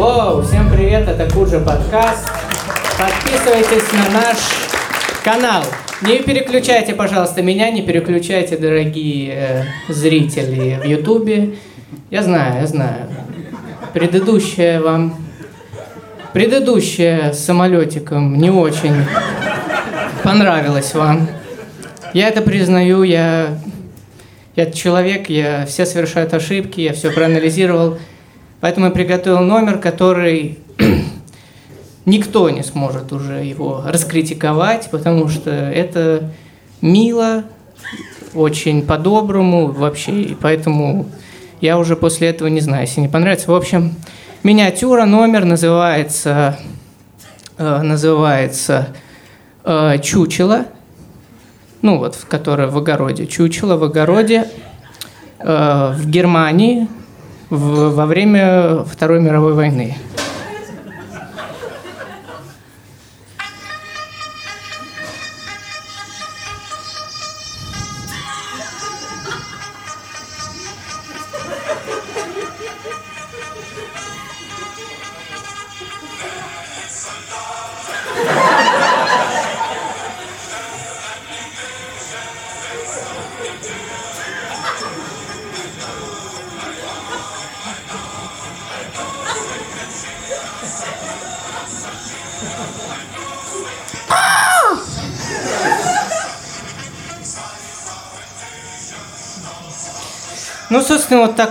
Воу, всем привет, это Куджа подкаст. Подписывайтесь на наш канал. Не переключайте, пожалуйста, меня, не переключайте, дорогие э, зрители в Ютубе. Я знаю, я знаю. Предыдущая вам... Предыдущая с самолетиком не очень понравилась вам. Я это признаю, я... Я человек, я все совершают ошибки, я все проанализировал. Поэтому я приготовил номер, который никто не сможет уже его раскритиковать, потому что это мило, очень по-доброму вообще, и поэтому я уже после этого не знаю, если не понравится. В общем, миниатюра, номер называется, э, называется э, «Чучело», ну вот, которое в огороде, «Чучело в огороде», э, в Германии во время Второй мировой войны.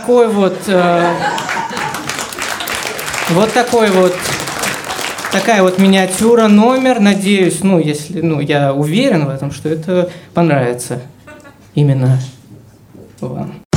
Такой вот... Э, вот такой вот... Такая вот миниатюра, номер. Надеюсь, ну, если... Ну, я уверен в этом, что это понравится именно вам.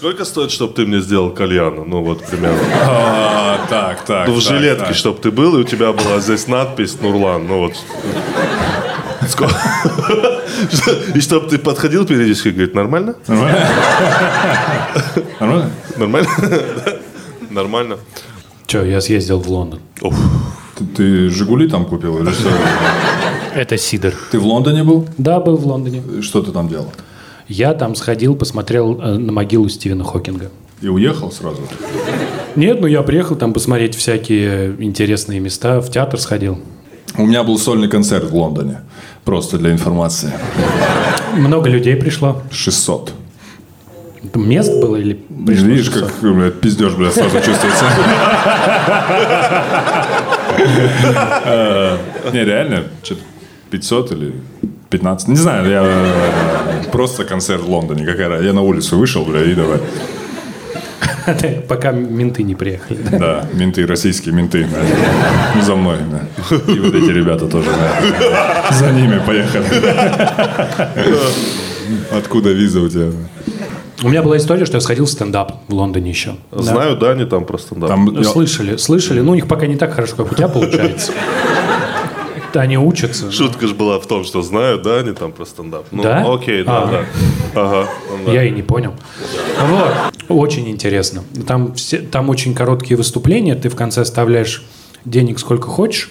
Сколько стоит, чтобы ты мне сделал кальяна? Ну, вот примерно. А, так, так. Ну, в так, жилетке, так. чтобы ты был, и у тебя была здесь надпись Нурлан. Ну, вот. Сколько? И чтобы ты подходил периодически и говорит, нормально? Нормально? Нормально? Нормально? Нормально. Че, я съездил в Лондон. Уф. Ты, ты Жигули там купил или что? Это Сидор. Ты в Лондоне был? Да, был в Лондоне. Что ты там делал? Я там сходил, посмотрел э, на могилу Стивена Хокинга. И уехал сразу? Нет, ну я приехал там посмотреть всякие интересные места, в театр сходил. У меня был сольный концерт в Лондоне. Просто для информации. Много людей пришло. 600. Мест было или пришло Видишь, 600? как блядь, пиздеж, блядь, сразу чувствуется. Э, Не, реально, что-то 500 или 15. Не знаю, я э, просто концерт в Лондоне. Какая? Я на улицу вышел, бля, и давай. Пока менты не приехали. да. Да, менты, российские менты. да. За мной. да. И вот эти ребята тоже. да. За ними поехали. Откуда виза у тебя? У меня была история, что я сходил в стендап в Лондоне еще. Знаю, да, они там просто, да. Там Ну, слышали, слышали. Ну, у них пока не так хорошо, как у тебя получается. Они учатся. Шутка же была в том, что знаю, да, они там про стендап. Ну, Да? окей, да, А. да. Ага. ну да. Я и не понял. Вот. Очень интересно. Там, все, там очень короткие выступления. Ты в конце оставляешь денег сколько хочешь.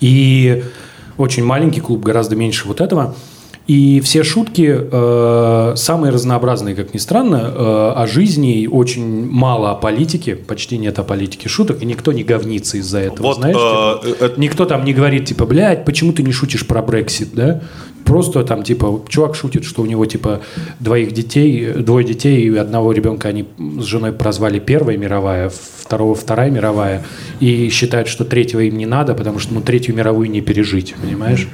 И очень маленький клуб, гораздо меньше вот этого. И все шутки э, самые разнообразные, как ни странно, э, о жизни, очень мало о политике, почти нет о политике шуток, и никто не говнится из-за этого, Вот, знаешь? э, типа. э, Никто там не говорит, типа, блядь, почему ты не шутишь про Брексит, да? Просто там, типа, чувак шутит, что у него, типа, двоих детей, двое детей и одного ребенка они с женой прозвали Первая мировая, второго Вторая мировая, и считают, что третьего им не надо, потому что, ну, Третью мировую не пережить, понимаешь?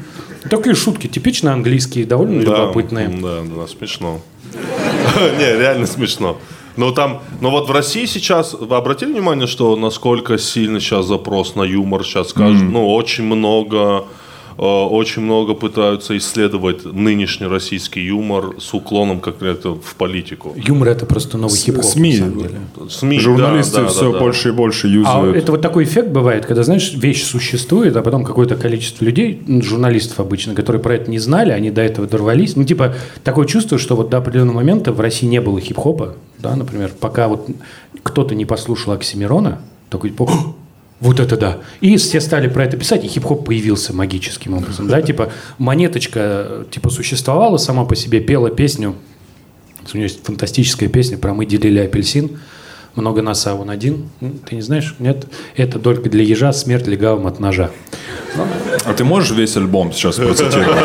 Такие шутки, типично английские, довольно Да, любопытные. Да, да, смешно. Не, реально смешно. Но там, но вот в России сейчас, вы обратили внимание, что насколько сильно сейчас запрос на юмор сейчас скажут, ну, очень много Очень много пытаются исследовать нынешний российский юмор с уклоном конкретно в политику. Юмор это просто новый хип-хоп. СМИ. на самом деле. СМИ, да, Журналисты да, да, все да. больше и больше А юзают. это вот такой эффект бывает, когда, знаешь, вещь существует, а потом какое-то количество людей, ну, журналистов обычно, которые про это не знали, они до этого дорвались. Ну, типа, такое чувство, что вот до определенного момента в России не было хип-хопа, да, например, пока вот кто-то не послушал Оксимирона, такой, «О, вот это да. И все стали про это писать, и хип-хоп появился магическим образом, да, типа, монеточка, типа, существовала сама по себе, пела песню, у нее есть фантастическая песня про «Мы делили апельсин», много нас, а он один. М, Ты не знаешь? Нет? Это только для ежа, смерть легавым от ножа. А ты можешь весь альбом сейчас процитировать?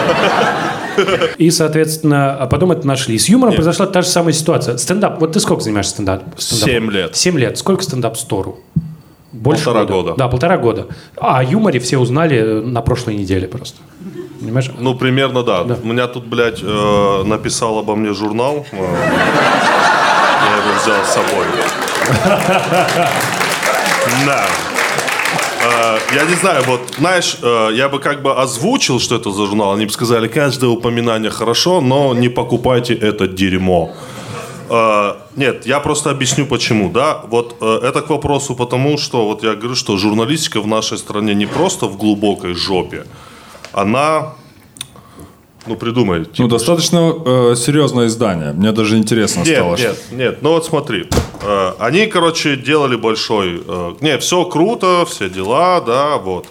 И, соответственно, а потом это нашли. С юмором произошла та же самая ситуация. Стендап. Вот ты сколько занимаешься стендап? стендапом? Семь лет. Семь лет. Сколько стендап-стору? Больше Полтора года. Да, полтора года. А о юморе все узнали на прошлой неделе просто. Понимаешь? Ну, примерно, да. У меня тут, блядь, э, написал обо мне журнал. Э, Я его взял с собой. Да. Э, Я не знаю, вот, знаешь, э, я бы как бы озвучил, что это за журнал. Они бы сказали, каждое упоминание хорошо, но не покупайте это дерьмо. Э, Нет, я просто объясню почему, да. Вот э, это к вопросу потому, что вот я говорю, что журналистика в нашей стране не просто в глубокой жопе, она, ну придумай, Ну, типа, достаточно э, серьезное издание. Мне даже интересно нет, стало. нет, нет. Ну вот смотри. Э, Они, короче, делали большой... э, Не, все круто, все дела, да, вот.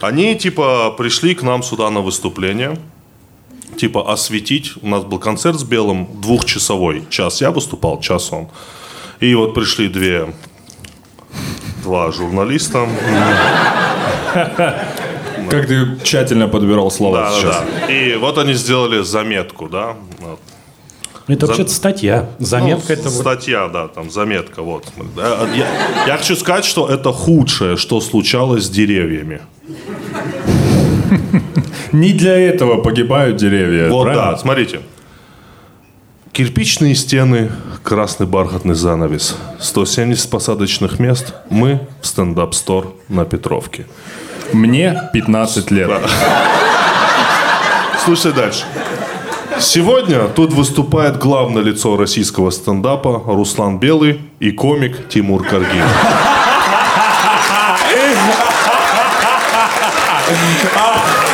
Они, типа, пришли к нам сюда на выступление. Типа, осветить. У нас был концерт с Белым двухчасовой. Час я выступал, час он. И вот пришли две... Два журналиста. Как ты тщательно подбирал слова Да, сейчас. да. И вот они сделали заметку, да. Вот. Это вообще-то статья. Заметка Ну, это вот. Статья, да, там заметка, вот. Я, я хочу сказать, что это худшее, что случалось с деревьями. Не для этого погибают деревья, Вот, правильно? да, смотрите. Кирпичные стены, красный бархатный занавес, 170 посадочных мест. Мы в стендап-стор на Петровке. Мне 15 лет. Слушай дальше. Сегодня тут выступает главное лицо российского стендапа Руслан Белый и комик Тимур Каргин.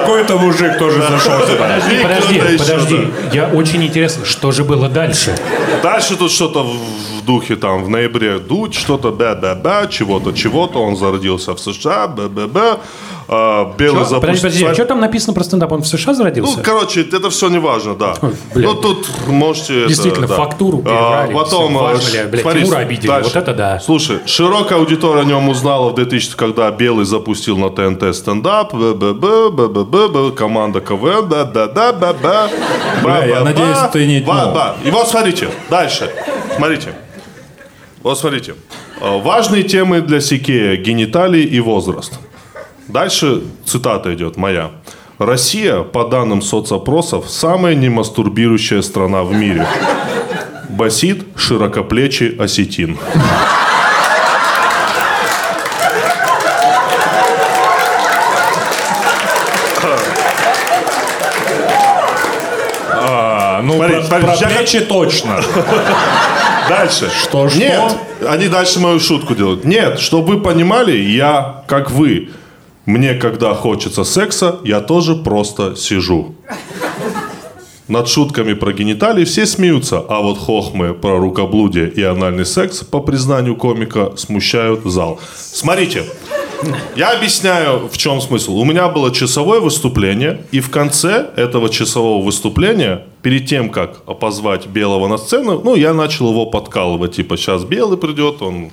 Какой-то мужик тоже зашел сюда. Подожди, подожди. Я очень интересно, что же было дальше? Дальше тут что-то в духе там в ноябре дуть, что-то бе-бе-бе, чего-то, чего-то. Он зародился в США, бе-бе-бе. А, Белый Подожди, подожди, запустил... а что там написано про стендап? Он в США Ну, зародился? короче, это все не важно, да. блядь. Ну, тут можете... это, Действительно, да. фактуру перебрали, потом... всё, э, важно ли, блядь, смотри, Тимура обидели, дальше. вот это да. Слушай, широкая аудитория о нем узнала в 2000, когда Белый запустил на ТНТ стендап, б-б-б, б-б-б, команда КВН, да-да-да-б-б. Бля, я надеюсь, ты не- Ба-ба. И вот смотрите, дальше. Смотрите. Вот смотрите. Э, Важные темы для Сикея – гениталии и возраст. Дальше цитата идет моя. Россия, по данным соцопросов, самая немастурбирующая страна в мире. Басит широкоплечий осетин. А, ну, Смотри, про, про плечи точно. Дальше. Что, что? Нет, они дальше мою шутку делают. Нет, чтобы вы понимали, я как вы. Мне, когда хочется секса, я тоже просто сижу. Над шутками про гениталии все смеются, а вот хохмы про рукоблудие и анальный секс, по признанию комика, смущают зал. Смотрите, я объясняю, в чем смысл. У меня было часовое выступление, и в конце этого часового выступления, перед тем, как позвать Белого на сцену, ну, я начал его подкалывать. Типа, сейчас Белый придет, он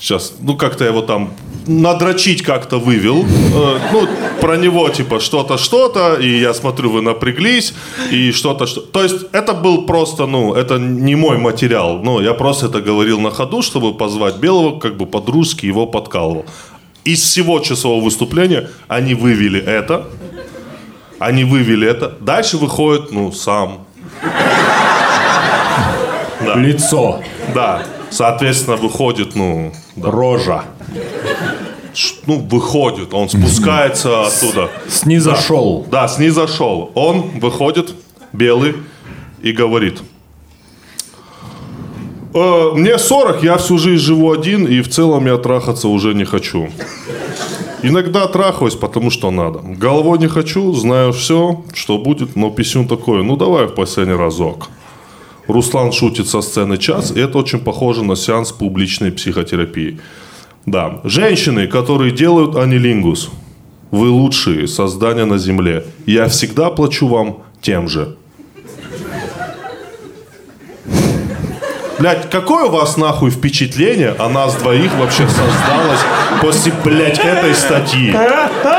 сейчас, ну, как-то я его там надрочить как-то вывел. Э, ну, про него, типа, что-то, что-то, и я смотрю, вы напряглись, и что-то, что... То есть, это был просто, ну, это не мой материал. Ну, я просто это говорил на ходу, чтобы позвать Белого, как бы по-дружески его подкалывал. Из всего часового выступления они вывели это, они вывели это. Дальше выходит, ну, сам. Да. Лицо, Да. Соответственно, выходит, ну, да. рожа. ну, выходит, он спускается оттуда. Снизошел. Да, снизошел. Он выходит, белый, и говорит. «Э, мне 40, я всю жизнь живу один, и в целом я трахаться уже не хочу. Иногда трахаюсь, потому что надо. Головой не хочу, знаю все, что будет, но писюн такой, ну давай в последний разок. Руслан шутит со сцены час, и это очень похоже на сеанс публичной психотерапии. Да, женщины, которые делают анилингус, вы лучшие создания на земле. Я всегда плачу вам тем же. Блять, какое у вас нахуй впечатление о нас двоих вообще создалось после, блядь, этой статьи?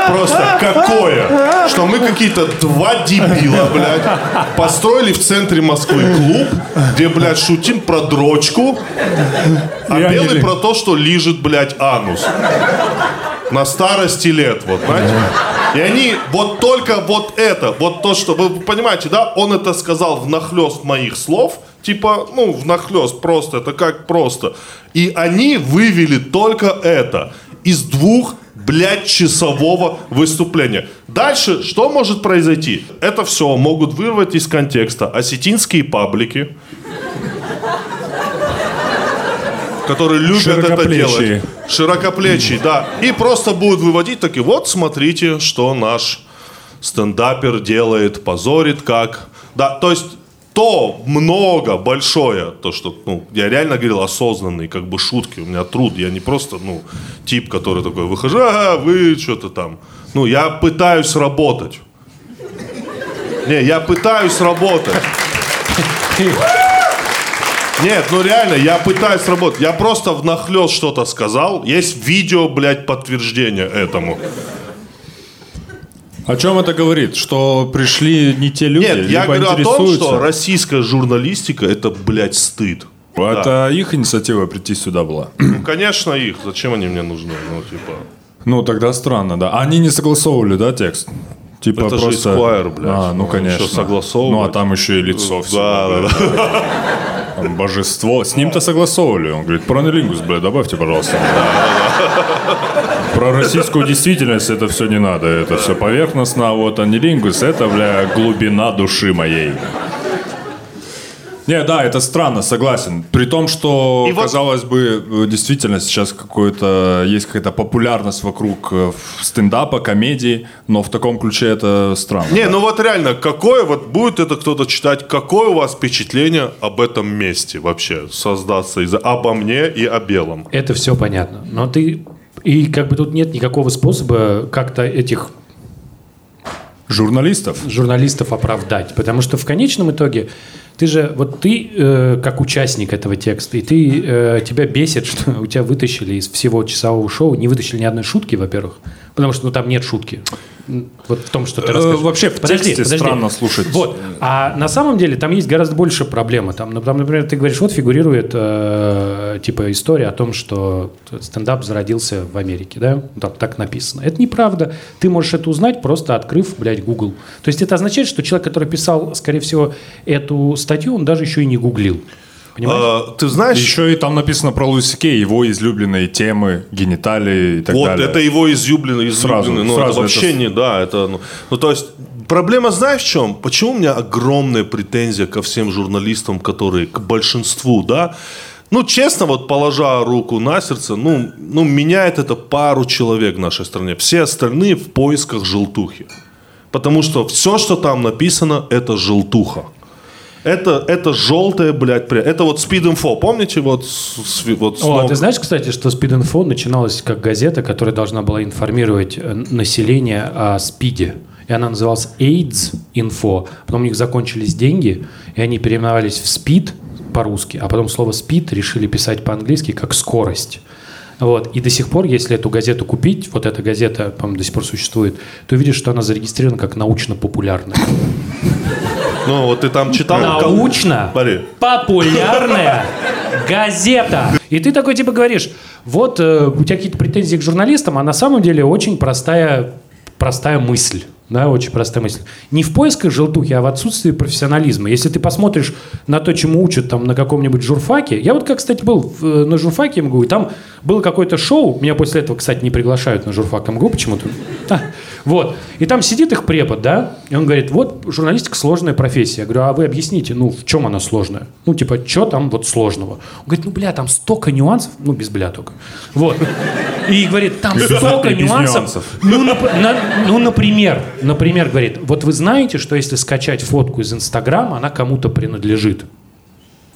Просто какое? Что мы какие-то два дебила, блядь, построили в центре Москвы клуб, где, блядь, шутим про дрочку, а Я белый про то, что лижет, блядь, анус. На старости лет, вот, знаете? И они, вот только вот это, вот то, что, вы понимаете, да, он это сказал в нахлест моих слов, типа, ну, в нахлест просто, это как просто. И они вывели только это из двух, блядь, часового выступления. Дальше что может произойти? Это все могут вырвать из контекста осетинские паблики, которые любят это Широкоплечие. делать. Широкоплечий, да. И просто будут выводить такие, вот смотрите, что наш стендапер делает, позорит как. Да, то есть то много, большое, то, что, ну, я реально говорил осознанные, как бы шутки, у меня труд, я не просто, ну, тип, который такой, выхожу, ага, вы что-то там. Ну, я пытаюсь работать. Не, я пытаюсь работать. Нет, ну реально, я пытаюсь работать. Я просто внахлёст что-то сказал. Есть видео, блядь, подтверждение этому. О чем это говорит? Что пришли не те люди, Нет, я говорю о том, что российская журналистика это, блядь, стыд. Это их инициатива прийти сюда была. Ну, конечно, их. Зачем они мне нужны? Ну, типа. Ну, тогда странно, да. Они не согласовывали, да, текст? Типа Это же просто... Esquire, блядь. А, ну, Ну, конечно. еще согласовывать. Ну, а там еще и лицо всего. Да, да, да. Там божество. С ним-то согласовывали. Он говорит, пронолингус, блядь, добавьте, пожалуйста. Про российскую действительность это все не надо. Это все поверхностно. А вот анилингус, это, бля, глубина души моей. Не, да, это странно, согласен. При том, что, И вот- казалось бы, э, действительно сейчас какой-то есть какая-то популярность вокруг э, стендапа, комедии, но в таком ключе это странно. Не, ну вот реально, какое, вот будет это кто-то читать, какое у вас впечатление об этом месте вообще создаться из обо мне и о белом? Это все понятно. Но ты... И как бы тут нет никакого способа как-то этих Журналистов? журналистов оправдать. Потому что в конечном итоге ты же, вот ты э, как участник этого текста, и ты, э, тебя бесит, что у тебя вытащили из всего часового шоу, не вытащили ни одной шутки, во-первых, потому что ну, там нет шутки. Вот в том, что ты Э, расскажешь. вообще в тексте странно слушать. Вот. А на самом деле там есть гораздо больше проблемы. Ну, там, например, ты говоришь, вот фигурирует э, типа история о том, что стендап зародился в Америке, да? Там так написано. Это неправда. Ты можешь это узнать, просто открыв, блядь, Google. То есть это означает, что человек, который писал, скорее всего, эту статью, он даже еще и не гуглил. Понимаешь? А, ты знаешь, Еще и там написано про Луиси Кей, его излюбленные темы, гениталии и так вот далее. это его изюбленный, Сразу, изюбленный. ну, сразу это вообще это- не, да, это, ну, ну, то есть, проблема знаешь в чем? Почему у меня огромная претензия ко всем журналистам, которые, к большинству, да? Ну, честно, вот положа руку на сердце, ну, ну, меняет это пару человек в нашей стране. Все остальные в поисках желтухи. Потому что все, что там написано, это желтуха. Это, это желтая, блядь, пря- это вот Speed Info, помните, вот, с- вот с О, а ты знаешь, кстати, что Speed.info начиналась как газета, которая должна была информировать э, население о СПИДе. И она называлась AIDS Info. Потом у них закончились деньги, и они переименовались в СПИД по-русски, а потом слово СПИД решили писать по-английски как скорость. Вот. И до сих пор, если эту газету купить, вот эта газета, по-моему, до сих пор существует, то увидишь, что она зарегистрирована как научно-популярная. Ну, вот ты там читал... Научно Смотри. популярная газета. И ты такой типа говоришь, вот э, у тебя какие-то претензии к журналистам, а на самом деле очень простая, простая мысль. Да, очень простая мысль. Не в поисках желтухи, а в отсутствии профессионализма. Если ты посмотришь на то, чему учат там на каком-нибудь журфаке. Я вот, как, кстати, был в- э, на журфаке МГУ, и там было какое-то шоу. Меня после этого, кстати, не приглашают на журфак МГУ почему-то. Вот. И там сидит их препод, да, и он говорит, вот журналистика сложная профессия. Я говорю, а вы объясните, ну, в чем она сложная? Ну, типа, что там вот сложного? Он говорит, ну, бля, там столько нюансов. Ну, без бля только. Вот. И говорит, там столько нюансов. нюансов. Ну, нап- на- ну, например, например, говорит, вот вы знаете, что если скачать фотку из Инстаграма, она кому-то принадлежит.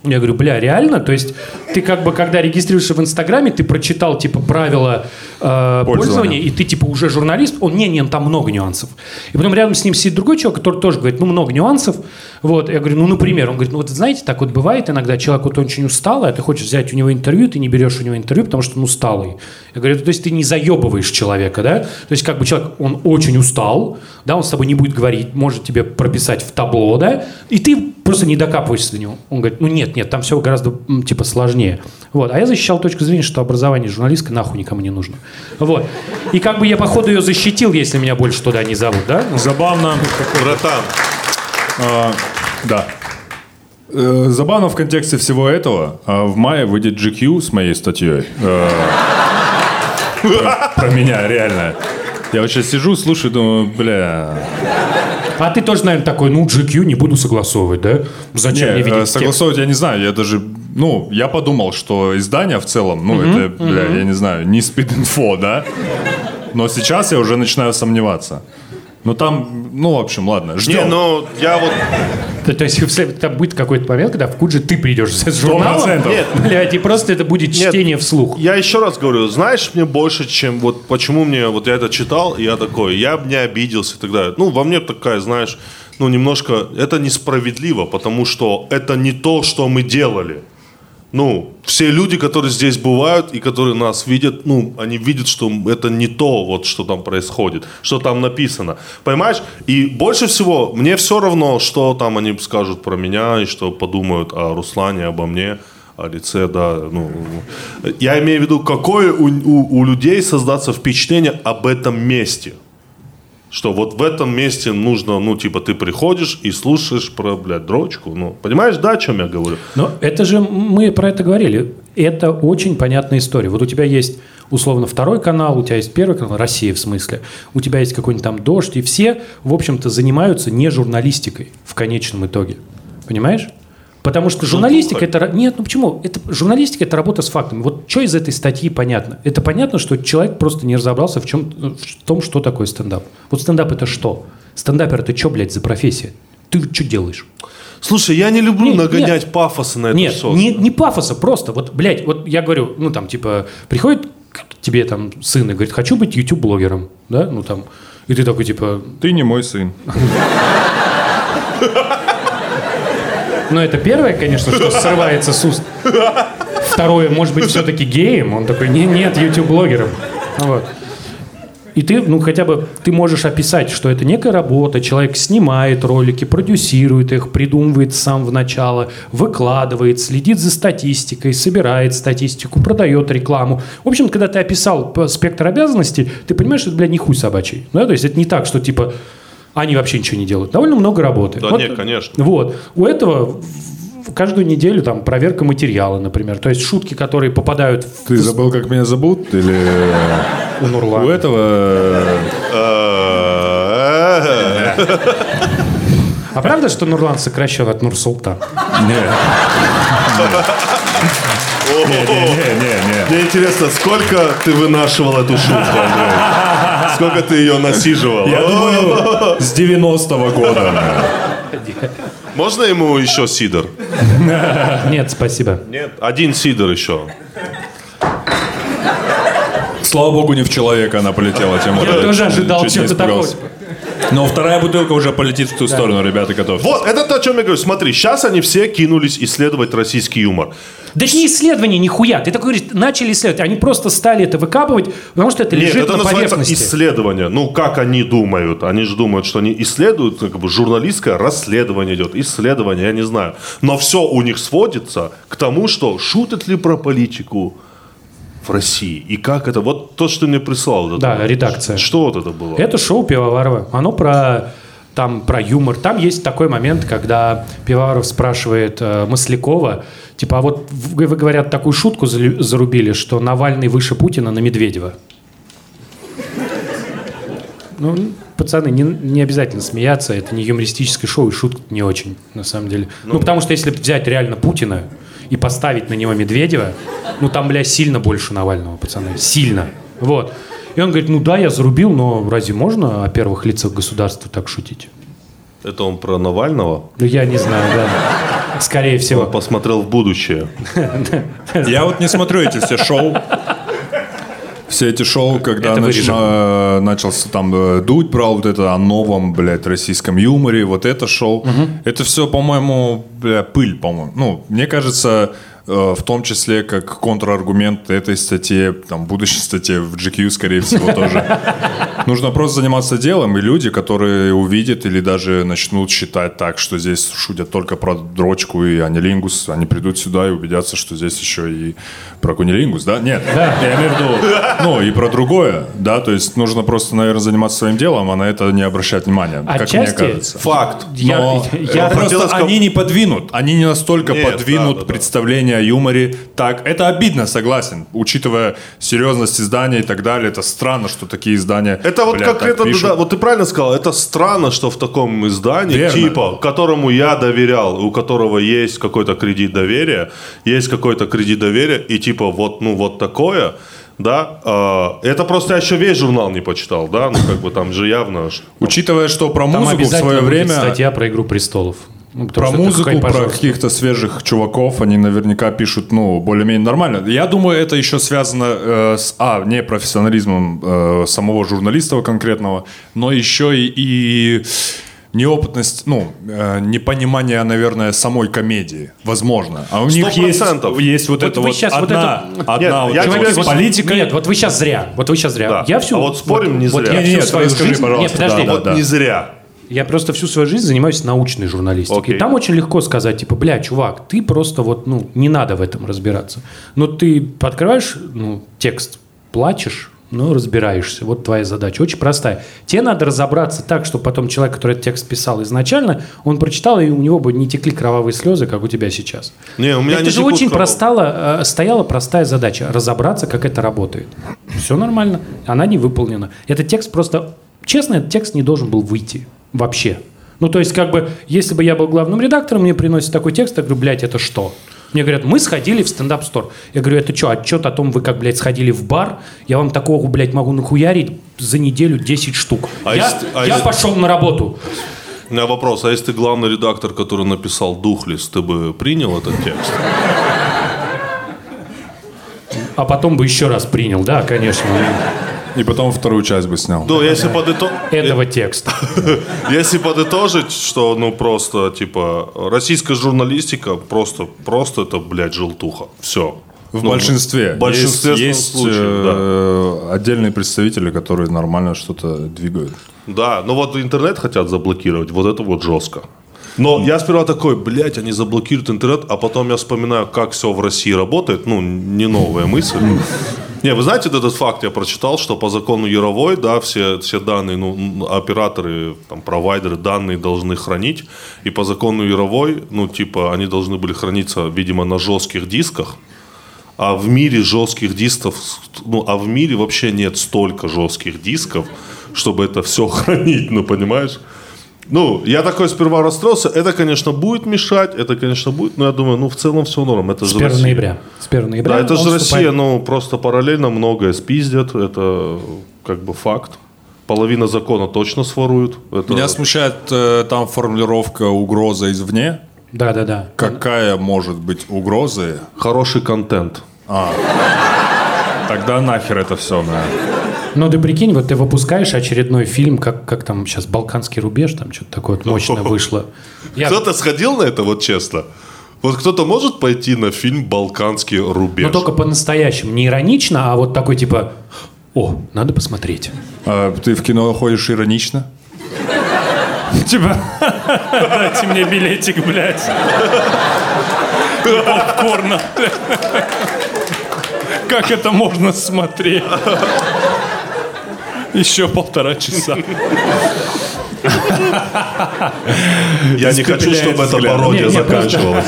Я говорю, бля, реально? То есть ты как бы, когда регистрируешься в Инстаграме, ты прочитал, типа, правила э, пользования, и ты, типа, уже журналист? Он, не, не, там много нюансов. И потом рядом с ним сидит другой человек, который тоже говорит, ну, много нюансов. Вот, я говорю, ну, например, он говорит, ну, вот знаете, так вот бывает иногда, человек вот очень усталый, а ты хочешь взять у него интервью, ты не берешь у него интервью, потому что он усталый. Я говорю, то есть ты не заебываешь человека, да? То есть как бы человек, он очень устал, да, он с тобой не будет говорить, может тебе прописать в табло, да, и ты просто не докапываешься до него. Он говорит, ну нет, нет, там все гораздо, типа, сложнее. Вот. А я защищал точку зрения, что образование журналистское нахуй никому не нужно. Вот. И как бы я, походу, ее защитил, если меня больше туда не зовут, да? Ну, Забавно. Братан, А, да. Э, Забавно в контексте всего этого. а, В мае выйдет GQ с моей статьей. Э, Про меня, реально. Я вот сейчас сижу, слушаю, думаю, бля... А ты тоже, наверное, такой, ну, GQ не буду согласовывать, да? Зачем Не, мне э, видеть текст? согласовывать я не знаю, я даже... Ну, я подумал, что издание в целом, ну, это, бля, я не знаю, не спид-инфо, да? Но сейчас я уже начинаю сомневаться. Ну, там, ну, в общем, ладно, не, ждем. ну я вот То, то есть там будет какой-то момент, когда в Кудже ты придешь с журналом, процентов. Нет. блядь, и просто это будет чтение вслух. Я еще раз говорю, знаешь, мне больше, чем вот почему мне вот я это читал, и я такой, я бы не обиделся и так далее. Ну, во мне такая, знаешь, ну, немножко, это несправедливо, потому что это не то, что мы делали. Ну, все люди, которые здесь бывают и которые нас видят, ну, они видят, что это не то, вот, что там происходит, что там написано. Понимаешь? И больше всего мне все равно, что там они скажут про меня и что подумают о Руслане, обо мне, о лице, да. Ну, я имею в виду, какое у, у- у людей создаться впечатление об этом месте. Что вот в этом месте нужно, ну, типа, ты приходишь и слушаешь про, блядь, дрочку. Ну, понимаешь, да, о чем я говорю? Но это же, мы про это говорили, это очень понятная история. Вот у тебя есть, условно, второй канал, у тебя есть первый канал, Россия в смысле, у тебя есть какой-нибудь там «Дождь», и все, в общем-то, занимаются не журналистикой в конечном итоге. Понимаешь? Потому что журналистика это... Нет, ну почему? Это, журналистика – это работа с фактами. Вот что из этой статьи понятно? Это понятно, что человек просто не разобрался в, чем, в том, что такое стендап. Вот стендап – это что? Стендапер – это что, блядь, за профессия? Ты что делаешь? Слушай, я не люблю Нет, нагонять пафоса на это Нет, все. не, не пафоса, просто вот, блядь, вот я говорю, ну там, типа, приходит к тебе там сын и говорит, хочу быть YouTube-блогером, да, ну там, и ты такой, типа, Ты не мой сын. ну это первое, конечно, что срывается с уст. Второе, может быть, все-таки геем, он такой, не, нет, YouTube-блогером. Вот. И ты, ну, хотя бы, ты можешь описать, что это некая работа, человек снимает ролики, продюсирует их, придумывает сам в начало, выкладывает, следит за статистикой, собирает статистику, продает рекламу. В общем, когда ты описал спектр обязанностей, ты понимаешь, что это, блядь, не хуй собачий. Да? То есть это не так, что, типа, они вообще ничего не делают. Довольно много работы. Да нет, конечно. Вот. У этого каждую неделю там проверка материала, например. То есть шутки, которые попадают в Ты забыл, как меня зовут? Или у Нурлана. у этого... Э, А правда, что Нурлан сокращен от Нурсултан? Не. Не-не-не. Мне интересно, сколько ты вынашивал эту шутку, Андрей? Сколько ты ее насиживал? Я думаю, с 90-го года. Можно ему еще сидор? Нет, спасибо. Нет. Один сидор еще. Слава богу, не в человека она полетела. Тем более. Я тоже ожидал чего-то такого. Но вторая бутылка уже полетит в ту сторону, ребята, готовьтесь. Вот, это то, о чем я говорю. Смотри, сейчас они все кинулись исследовать российский юмор. Да это не исследование, нихуя. Ты такой говоришь, начали исследовать. Они просто стали это выкапывать, потому что это Нет, лежит это на называется поверхности. исследование. Ну, как они думают? Они же думают, что они исследуют, как бы журналистское расследование идет, исследование, я не знаю. Но все у них сводится к тому, что шутят ли про политику, в России. И как это? Вот то, что ты мне прислал. вот это Да, вот. редакция. Что вот это было? Это шоу Пивоварова. Оно про там про юмор. Там есть такой момент, когда Пивоваров спрашивает э, Маслякова, типа, а вот вы, вы, говорят, такую шутку зарубили, что Навальный выше Путина на Медведева. Ну, пацаны, не, не обязательно смеяться, это не юмористическое шоу, и шутка не очень, на самом деле. Ну, потому что если взять реально Путина и поставить на него Медведева, ну, там, бля, сильно больше Навального, пацаны, сильно. Вот. И он говорит, ну да, я зарубил, но разве можно о первых лицах государства так шутить? Это он про Навального? Ну, я не знаю, да. Скорее всего. Он посмотрел в будущее. Я вот не смотрю эти все шоу. Все эти шоу, когда нач- э, начался там э, дуть, брал вот это о новом, блядь, российском юморе, вот это шоу. Это все, по-моему, бля, пыль, по-моему. Ну, мне кажется, э, в том числе как контраргумент этой статье, там, будущей статье в GQ, скорее всего, тоже. Нужно просто заниматься делом, и люди, которые увидят или даже начнут считать так, что здесь шутят только про дрочку и анилингус, они придут сюда и убедятся, что здесь еще и про кунилингус, да? Нет, я имею в виду, ну, и про другое, да, то есть нужно просто, наверное, заниматься своим делом, а на это не обращать внимания, как мне Отчасти- кажется. Факт. Я- Но я- просто хотелось сказать- они не подвинут, они не настолько Нет, подвинут да, да, да. представление о юморе. Так, это обидно, согласен. Учитывая серьезность издания и так далее, это странно, что такие издания. Это вот бля, как это, пишут. да, вот ты правильно сказал, это странно, что в таком издании, Верно. типа, которому я доверял, у которого есть какой-то кредит доверия, есть какой-то кредит доверия, и типа вот, ну вот такое, да, э, это просто я еще весь журнал не почитал, да, ну как бы там же явно, что- Учитывая, что про Там музыку в свое время... статья про «Игру престолов». Ну, Про музыку, про пожалуйста. каких-то свежих чуваков они наверняка пишут, ну, более-менее нормально. Я думаю, это еще связано э, с, а, не профессионализмом э, самого журналиста конкретного, но еще и, и неопытность, ну, э, непонимание, наверное, самой комедии, возможно. А у них есть, 100%. есть вот, Вот это вы вот вот одна, это- одна Нет, вот я тебе вот вот- политика. Нет, вот вы сейчас зря. Вот вы сейчас зря. Да. Я всю, А вот спорим, не вот зря. я Не, всю нет, свою расскажи, жизнь... пожалуйста, Нет, подожди. да, вот да. не зря. Я просто всю свою жизнь занимаюсь научной журналистикой. Окей. И там очень легко сказать, типа, бля, чувак, ты просто вот, ну, не надо в этом разбираться. Но ты открываешь, ну, текст, плачешь, ну, разбираешься. Вот твоя задача. Очень простая. Тебе надо разобраться так, чтобы потом человек, который этот текст писал изначально, он прочитал, и у него бы не текли кровавые слезы, как у тебя сейчас. Не, у меня это не же очень простала, э, стояла простая задача – разобраться, как это работает. Все нормально, она не выполнена. Этот текст просто, честно, этот текст не должен был выйти вообще. Ну, то есть, как бы, если бы я был главным редактором, мне приносят такой текст, я говорю, блядь, это что? Мне говорят, мы сходили в стендап-стор. Я говорю, это что, отчет о том, вы как, блядь, сходили в бар? Я вам такого, блядь, могу нахуярить за неделю 10 штук. А я если- а я если- пошел на работу. У меня вопрос, а если ты главный редактор, который написал Духлес, ты бы принял этот текст? А потом бы еще раз принял, да, конечно, И потом вторую часть бы снял. Ну, если подытожить... этого текста. Если подытожить, что, ну, просто, типа, российская журналистика просто, просто это, блядь, желтуха. Все. В большинстве. В большинстве есть, есть, случаев, да. э, отдельные представители, которые нормально что-то двигают. Да, ну вот интернет хотят заблокировать, вот это вот жестко. Но я сперва такой, блядь, они заблокируют интернет, а потом я вспоминаю, как все в России работает. Ну, не новая мысль. Не, вы знаете этот факт, я прочитал, что по закону Яровой, да, все, все данные, ну, операторы, там, провайдеры данные должны хранить. И по закону Яровой, ну, типа, они должны были храниться, видимо, на жестких дисках. А в мире жестких дисков, ну, а в мире вообще нет столько жестких дисков, чтобы это все хранить, ну, понимаешь? Ну, я такой сперва расстроился. Это, конечно, будет мешать, это, конечно, будет, но я думаю, ну, в целом все норм. Это С же 1 Россия. ноября. С 1 ноября. Да, это же он Россия, вступает. ну, просто параллельно многое спиздят, это как бы факт. Половина закона точно своруют. Это... Меня смущает э, там формулировка угроза извне. Да, да, да. Какая может быть угроза? Хороший контент. Тогда нахер это все, да. Ну, ты прикинь, вот ты выпускаешь очередной фильм, как, как там сейчас «Балканский рубеж», там что-то такое вот мощно вышло. Я- Кто-то сходил на это, вот честно? Вот кто-то может пойти на фильм «Балканский рубеж»? Но Ну, только по-настоящему. Не иронично, а вот такой типа «О, надо посмотреть». А ты в кино ходишь иронично? Типа, дайте мне билетик, блядь. Попкорна. как это можно смотреть? Еще полтора часа. Я не хочу, чтобы эта пародия заканчивалась.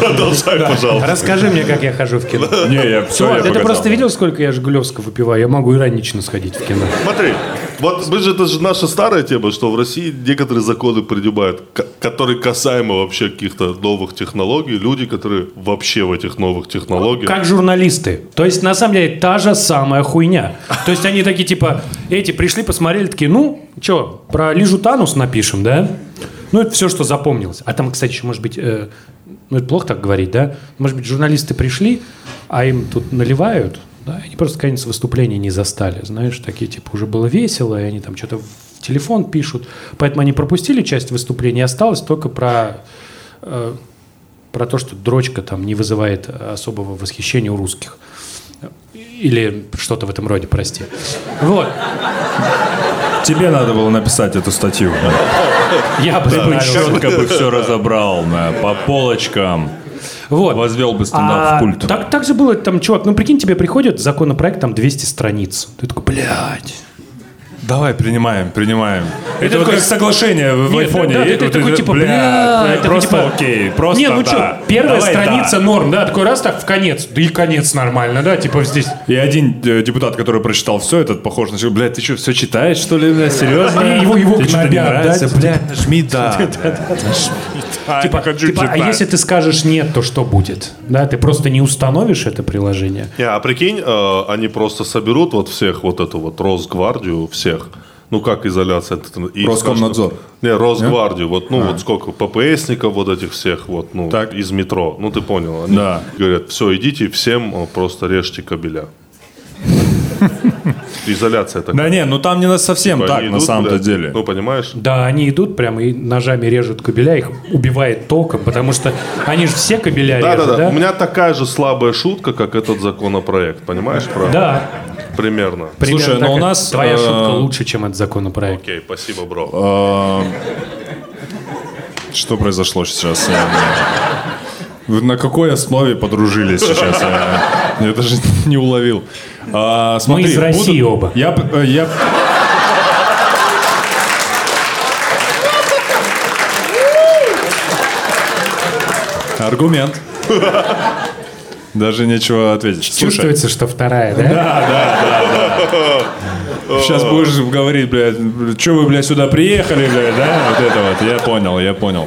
Продолжай, пожалуйста. Расскажи мне, как я хожу в кино. Не, я все, я ты просто видел, сколько я Жигулевского выпиваю? Я могу иронично сходить в кино. Смотри, вот мы же, это же наша старая тема, что в России некоторые законы принимают, ко- которые касаемо вообще каких-то новых технологий, люди, которые вообще в этих новых технологиях. Как журналисты. То есть, на самом деле, та же самая хуйня. То есть, они такие, типа, эти пришли, посмотрели, такие, ну, что, про Лижу Танус напишем, да? Ну, это все, что запомнилось. А там, кстати, еще, может быть, э, ну, это плохо так говорить, да? Может быть, журналисты пришли, а им тут наливают, да? Они просто конец выступления не застали, знаешь, такие, типа, уже было весело, и они там что-то в телефон пишут. Поэтому они пропустили часть выступления, осталось только про э, про то, что дрочка там не вызывает особого восхищения у русских. Или что-то в этом роде, прости. Вот. Тебе надо было написать эту статью. Я бы справился. четко бы все разобрал да, по полочкам. Вот. Возвел бы стендап А, в культ. Так, так же было, там, чувак, ну прикинь, тебе приходит законопроект, там 200 страниц. Ты такой, блядь. Давай, принимаем, принимаем. Это, вот такой- как соглашение в, Нет, айфоне. да, ты вот такой, это, типа, бля, бля, это просто типа- окей, просто Не, ну да. что, первая Давай, страница да. норм, да, такой раз так в конец, да и конец нормально, да, типа здесь. И один э, депутат, который прочитал все, этот похож на человека, блядь, ты что, все читаешь, что ли, бля, серьезно? И его- его Тебе что-то не нравится? да? Блядь, нажми да. Да, Типа, типа, а если ты скажешь нет, то что будет? Да, ты просто не установишь это приложение. Не, а прикинь, э, они просто соберут вот всех, вот эту вот Росгвардию, всех. Ну, как изоляция. и Роскомнадзор. скажут, Не, Росгвардию. Вот, ну, вот сколько ППСников вот этих всех, вот, ну, Так. из метро. Ну, ты понял. Они Да. говорят, все, идите, всем э, просто режьте кабеля. Изоляция такая. Да не, ну там не совсем Типа, так, они на идут, самом-то блядь, деле. Ну, понимаешь? Да, они идут прямо и ножами режут кабеля, их убивает током, потому что они же все кабеля Да, да, режут, да, да? У меня такая же слабая шутка, как этот законопроект. Понимаешь, правда? Да. Примерно. Примерно Слушай, но так у нас, Твоя э, шутка лучше, чем этот законопроект. Окей, спасибо, бро. А, Что произошло сейчас? На какой основе подружились сейчас? Я, я даже не уловил. А, смотри, из России оба. Я, э, я... Аргумент. Даже нечего ответить. Слушай, Чувствуется, что вторая, да? Сейчас будешь говорить, блядь, что вы, блядь, сюда приехали, блядь, да? Вот это вот, я понял, я понял.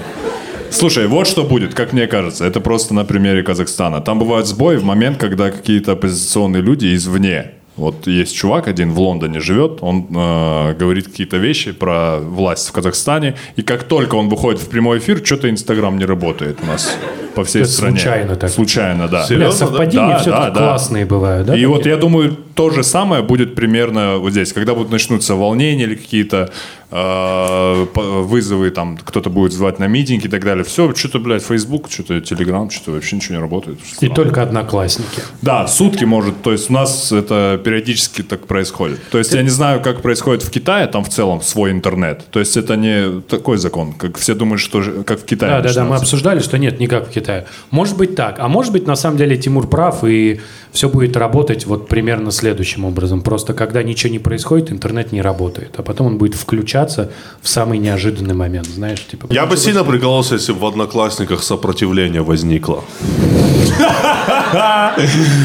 Слушай, вот что будет, как мне кажется, это просто на примере Казахстана. Там бывают сбои в момент, когда какие-то оппозиционные люди извне. Вот есть чувак один в Лондоне живет, он э, говорит какие-то вещи про власть в Казахстане, и как только он выходит в прямой эфир, что-то Инстаграм не работает у нас по всей Это стране. случайно так. Случайно, да. Серьезно, совпадения Да, все-таки да, да. классные бывают, да? И вот я думаю, то же самое будет примерно вот здесь, когда будут начнутся волнения или какие-то вызовы, там кто-то будет звать на митинги и так далее. Все, что-то, блядь, Facebook, что-то Telegram, что-то вообще ничего не работает. И Странно. только одноклассники. Да, сутки может, то есть у нас это периодически так происходит. То есть я не знаю, как происходит в Китае, там в целом свой интернет. То есть это не такой закон, как все думают, что как в Китае. Да, да, да, мы обсуждали, что нет, никак в Китае. Может быть так, а может быть на самом деле Тимур прав, и все будет работать вот примерно следующим образом. Просто когда ничего не происходит, интернет не работает, а потом он будет включаться в самый неожиданный момент, знаешь, типа... Я бы сильно прикололся, если бы в Одноклассниках сопротивление возникло.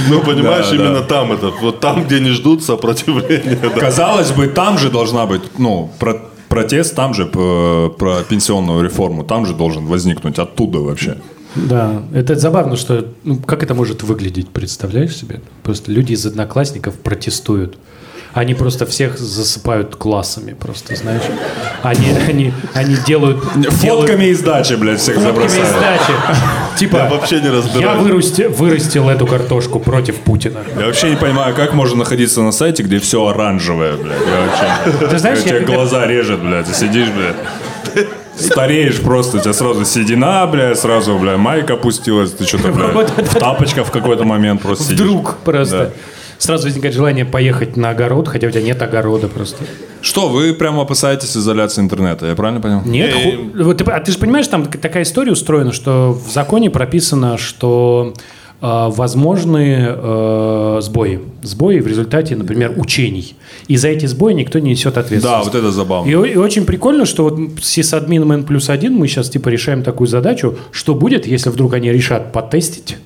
Ну, понимаешь, именно там это, вот там, где не ждут сопротивления. Казалось бы, там же должна быть, ну, про- протест, там же п- про пенсионную реформу, там же должен возникнуть оттуда вообще. Да, это забавно, что... Ну, как это может выглядеть, представляешь себе? Просто люди из одноклассников протестуют. Они просто всех засыпают классами, просто, знаешь. Они, они, они делают... делают Фотками из дачи, блядь, всех фотками из забросают. дачи. Типа, Я вообще не я разбираюсь. вырастил, вырастил эту картошку против Путина. Я вообще не понимаю, как можно находиться на сайте, где все оранжевое, блядь. Я вообще... Ты знаешь, я когда- глаза режет, блядь, ты сидишь, блядь. Стареешь просто, у тебя сразу седина, блядь, сразу, блядь, майка опустилась, ты что-то, блядь, Вот, вот, в тапочках в какой-то момент просто сидишь. Вдруг просто. Сразу возникает желание поехать на огород, хотя у тебя нет огорода просто. Что, вы прямо опасаетесь изоляции интернета, я правильно понял? Нет, ху- вот ты, а ты же понимаешь, там такая история устроена, что в законе прописано, что э, возможны э, сбои. Сбои в результате, например, учений. И за эти сбои никто не несет Да, ответственность. вот это забавно. И, и очень прикольно, что вот с сисадмином N плюс один мы сейчас типа решаем такую задачу, что будет, если вдруг они решат потестить,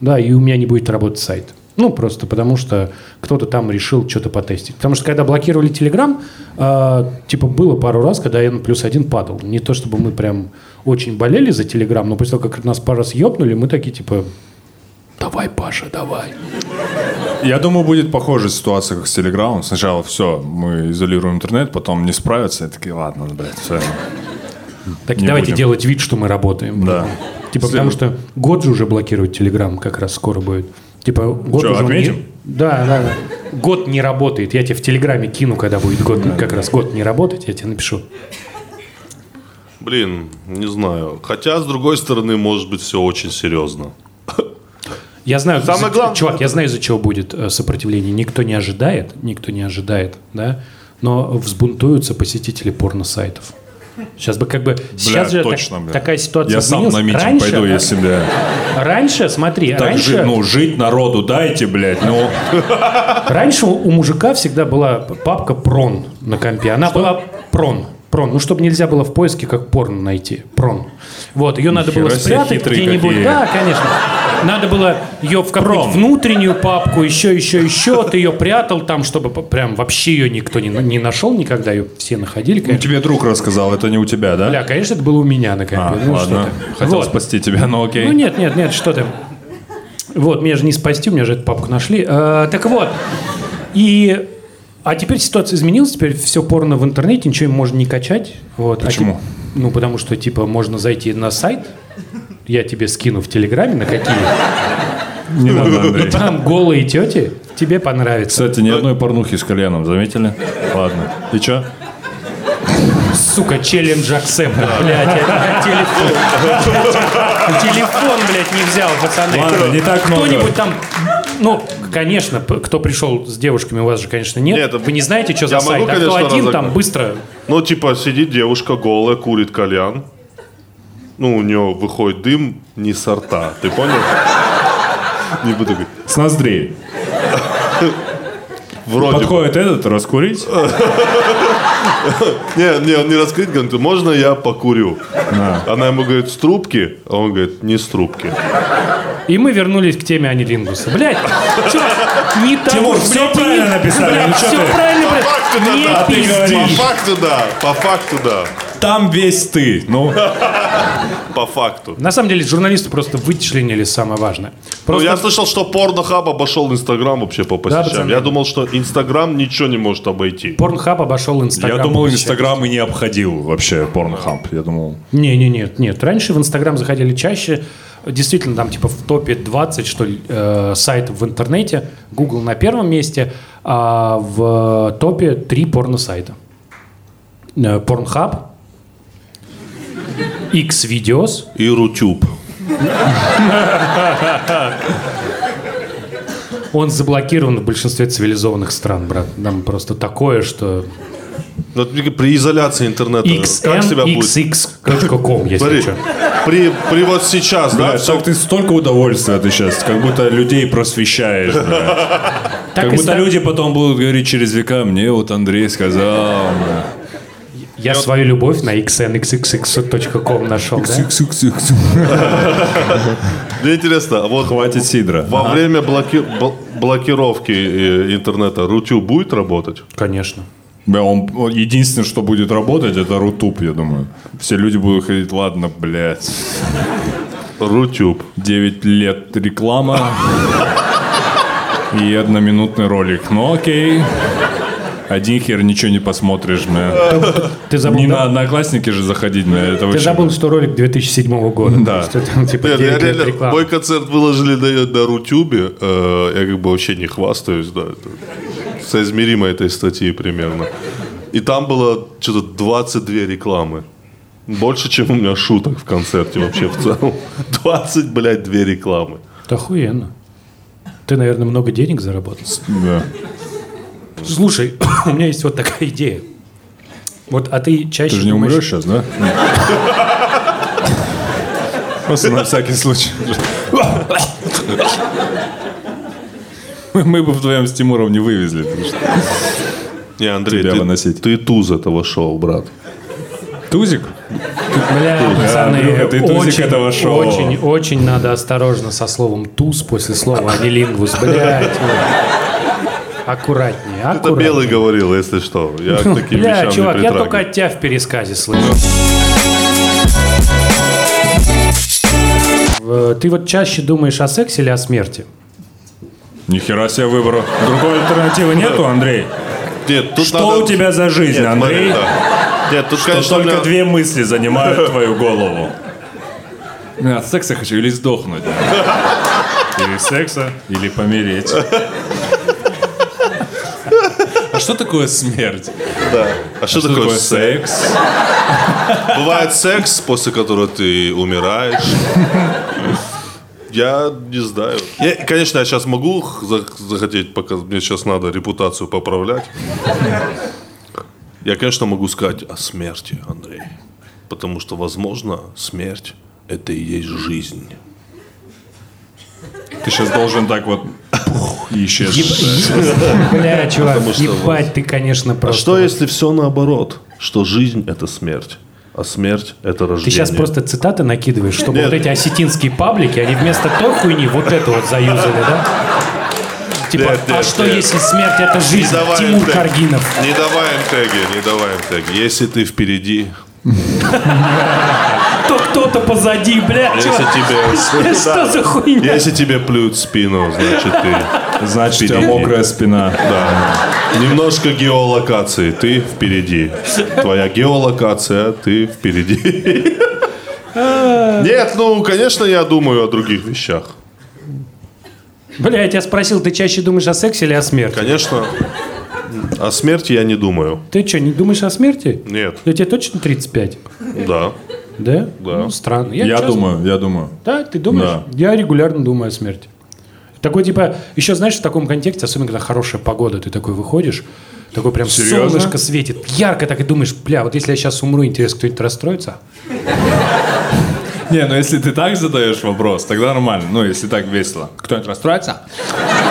да, и у меня не будет работать сайт. Ну, просто потому что кто-то там решил что-то потестить. Потому что когда блокировали Telegram, э, типа было пару раз, когда N плюс один падал. Не то чтобы мы прям очень болели за Telegram, но после того, как нас пару раз ёбнули, мы такие типа, давай, Паша, давай. Я думаю, будет похожая ситуация, как с Телеграмом. Сначала все, мы изолируем интернет, потом не справятся, и такие, ладно, блядь, все. Так Не давайте будем. делать вид, что мы работаем. Да. Типа, потому что год же уже блокирует Телеграм, как раз скоро будет. Типа, год Чё, уже он не- отметим? Да, да, да. Год не работает. Я тебе в Телеграме кину, когда будет год, как раз год не работать, я тебе напишу. Блин, не знаю. Хотя, с другой стороны, может быть, все очень серьезно. Я знаю, Самое из-за- главное- чувак, я знаю, из-за чего будет э, сопротивление. Никто не ожидает, никто не ожидает, да, но взбунтуются посетители порно-сайтов. Сейчас бы как бы... сейчас же так- точно, бля. такая ситуация Я сам на митинг Раньше, пойду, если, бля. Раньше, смотри, Так раньше... жи- ну, жить народу дайте, блядь, ну. Раньше у мужика всегда была папка прон на компе. Она была прон. Прон. Ну, чтобы нельзя было в поиске как порно найти. Прон. Вот, ее надо было спрятать где-нибудь. Да, конечно. Надо было ее в Прон. внутреннюю папку, еще, еще, еще. Ты ее прятал там, чтобы прям вообще ее никто не, не нашел никогда. Ее все находили, Ну, конечно. тебе друг рассказал, это не у тебя, да? Бля, конечно, это было у меня на компе. А, ну, ладно. Хотел Вот. спасти тебя, но окей. Ну нет, нет, нет, что ты. Вот, меня же не спасти, у меня же эту папку нашли. Э, так вот, и... А теперь ситуация изменилась, теперь все порно в интернете, ничего им можно не качать. Вот. А Почему? тип- ну, потому что, типа, можно зайти на сайт, я тебе скину в Телеграме на какие, Не надо, Андрей. там голые тети, тебе понравится. Кстати, ни одной порнухи с кальяном, заметили? Ладно. И чё? Сука, челлендж акцепт, блядь, я телефон. Телефон, блядь, не взял, пацаны. Ладно, не так много. Кто-нибудь там, ну, конечно, кто пришел с девушками, у вас же, конечно, нет. Нет, Вы не знаете, что за я могу, сайт, а кто конечно, один разогнать. там быстро... Ну, типа, сидит девушка голая, курит кальян. Ну, у нее выходит дым не с рта. Ты понял? Не буду говорить. С ноздрей. Вроде бы. Подходит этот, раскурить. Не, не, он не раскрыть, говорит, можно я покурю? Она ему говорит, с трубки? А он говорит, не с трубки. И мы вернулись к теме анилингуса. Блядь, чувак, не так Тимур, уж, всё блядь, правильно написали, блядь, ну чё ты? правильно, По блядь. Не да, ты пизди. По факту, да. По факту, да. Там весь ты. Ну, По факту. На самом деле журналисты просто вычленили самое важное. Ну, Просто я слышал, что Порнохаб обошел Инстаграм вообще по пацаны. посещаям. я думал, что Инстаграм ничего не может обойти. Порнхаб обошел Инстаграм. я думал, Инстаграм и не обходил вообще порнохаб. Я думал, Не, не, нет, нет. Раньше в Инстаграм заходили чаще. Действительно, там типа в топе 20, что ли, э, сайтов в интернете. Google на первом месте, а в топе три порно-сайта. Э, Pornhub, X-Videos, И Рутюб. он заблокирован в большинстве цивилизованных стран, брат. Там просто такое, что вот при изоляции интернета как себя будет? xnxx.com, если Смотри, что. при, при вот сейчас, да, Бля, все, так ты столько удовольствия ты сейчас, как будто людей просвещаешь. Так Как будто люди потом будут говорить через века, мне вот Андрей сказал. бля». Я свою любовь на xnxx.com нашел, да? мне интересно, а вот Хватит сидра. во время блоки- бл- блокировки э, интернета Рутюб будет работать? Конечно. Бля, он, он единственное, что будет работать, это Рутуб, я думаю. Все люди будут ходить, ладно, блядь, Рутюб. 9 лет реклама и одноминутный ролик. Ну окей. Один хер ничего не посмотришь, бля. Ты забыл, Не да? на одноклассники же заходить, бля. Это Ты вообще- забыл, что ролик 2007 года. Да. Типа, Нет, я 9 лет реально, рекламы. мой концерт выложили на, на Рутюбе. э, я как бы вообще не хвастаюсь, да. Это соизмеримо этой статьи примерно. И там было что-то 22 рекламы. Больше, чем у меня шуток в концерте вообще в целом. 20, блядь, две рекламы. Это охуенно. Ты, наверное, много денег заработал. Да. Слушай, у меня есть вот такая идея. Вот, а ты чаще Ты же не думаешь- умрешь сейчас, да? Просто на всякий случай. Мы, бы вдвоем с Тимуром не вывезли. Не, Андрей, Тебя ты, выносить. ты туз этого шоу, брат. Тузик? Бля, пацаны, тузик очень, этого шоу. очень, очень надо осторожно со словом туз после слова анилингвус. Блядь. Вот. Аккуратнее, Это аккуратнее. Белый говорил, если что. Я к таким Бля, вещам чувак, не я только от тебя в пересказе слышу. В- Ты вот чаще думаешь о сексе или о смерти? Нихера себе выбора. Другой альтернативы нету, Андрей? Нет, тут Что надо- у тебя за жизнь, Нет, Андрей? да. Нет, тут, Что конечно, только меня- две мысли занимают твою голову. Ну, От секса хочу или сдохнуть. Или секса, или помереть. А что такое смерть? Да. А что, Что такое, такое секс? секс? Бывает секс, после которого ты умираешь. Я не знаю. Я, конечно, я сейчас могу захотеть, пока мне сейчас надо репутацию поправлять. Я, конечно, могу сказать о смерти, Андрей. Потому что, возможно, смерть – это и есть жизнь. Ты сейчас должен так вот и исчезнуть. Бля, чувак, ебать, ты, конечно, А просто... что, если все наоборот? Что жизнь – это смерть, а смерть – это рождение. Ты сейчас просто цитаты накидываешь, чтобы Нет. вот эти осетинские паблики, они вместо той хуйни вот это вот заюзали, да? Типа, Нет, а нет, что нет. если смерть это Не жизнь? давай Тимур им теги. Каргинов. Не давай им теги, не давай им теги. Если ты впереди, То кто-то позади, бля, если тебе... Что за хуйня? Если тебе плюют спину, значит ты... Значит, у тебя мокрая спина. Да. Немножко геолокации, ты впереди. Твоя геолокация, ты впереди. Нет, ну, конечно, я думаю о других вещах. Бля, я тебя спросил, ты чаще думаешь о сексе или о смерти? Конечно, о смерти я не думаю. Ты что, не думаешь о смерти? Нет. Да тебе точно 35? Да. Да? Да. Ну, странно. Я честно- думаю, я думаю. Да, ты думаешь? Да. Я регулярно думаю о смерти. Такой типа, еще знаешь, в таком контексте, особенно когда хорошая погода, ты такой выходишь, такой прям Серьезно? солнышко светит, ярко так и думаешь, бля, вот если я сейчас умру, интересно, кто-нибудь расстроится? Не, ну если ты так задаешь вопрос, тогда нормально. Ну, если так весело. Кто-нибудь расстроится?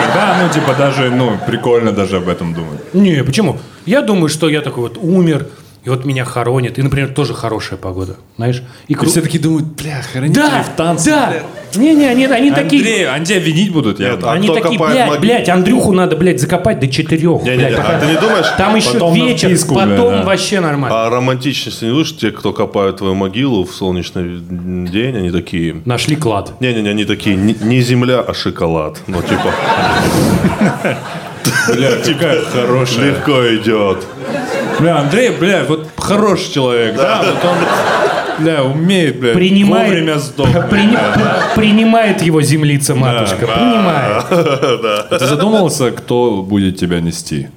Тогда, ну, типа, даже, ну, прикольно даже об этом думать. Не, почему? Я думаю, что я такой вот умер, и вот меня хоронят, и, например, тоже хорошая погода, знаешь? И И кру- все такие думают, бля, хранители Да, в танце. да. Не-не, они, они такие... Андрей, винить будут, я Нет, а Они такие, блядь, могилу? блядь, Андрюху надо, блядь, закопать до четырех. Не-не-не, блядь, а такая- ты не думаешь, Там еще потом вечер, вписку, потом блядь, да. вообще нормально. А романтичности не думаешь, те, кто копают твою могилу в солнечный день, они такие... Нашли клад. Не-не-не, они такие, не, не земля, а шоколад. Ну, типа, Бля, какая хорошая. легко идет. Бля, Андрей, бля, вот хороший человек, да? Вот он, бля, умеет, бля, Принимает, вовремя сдохнуть. Прини- принимает его землица матушка. Принимает. Ты задумывался, кто будет тебя нести?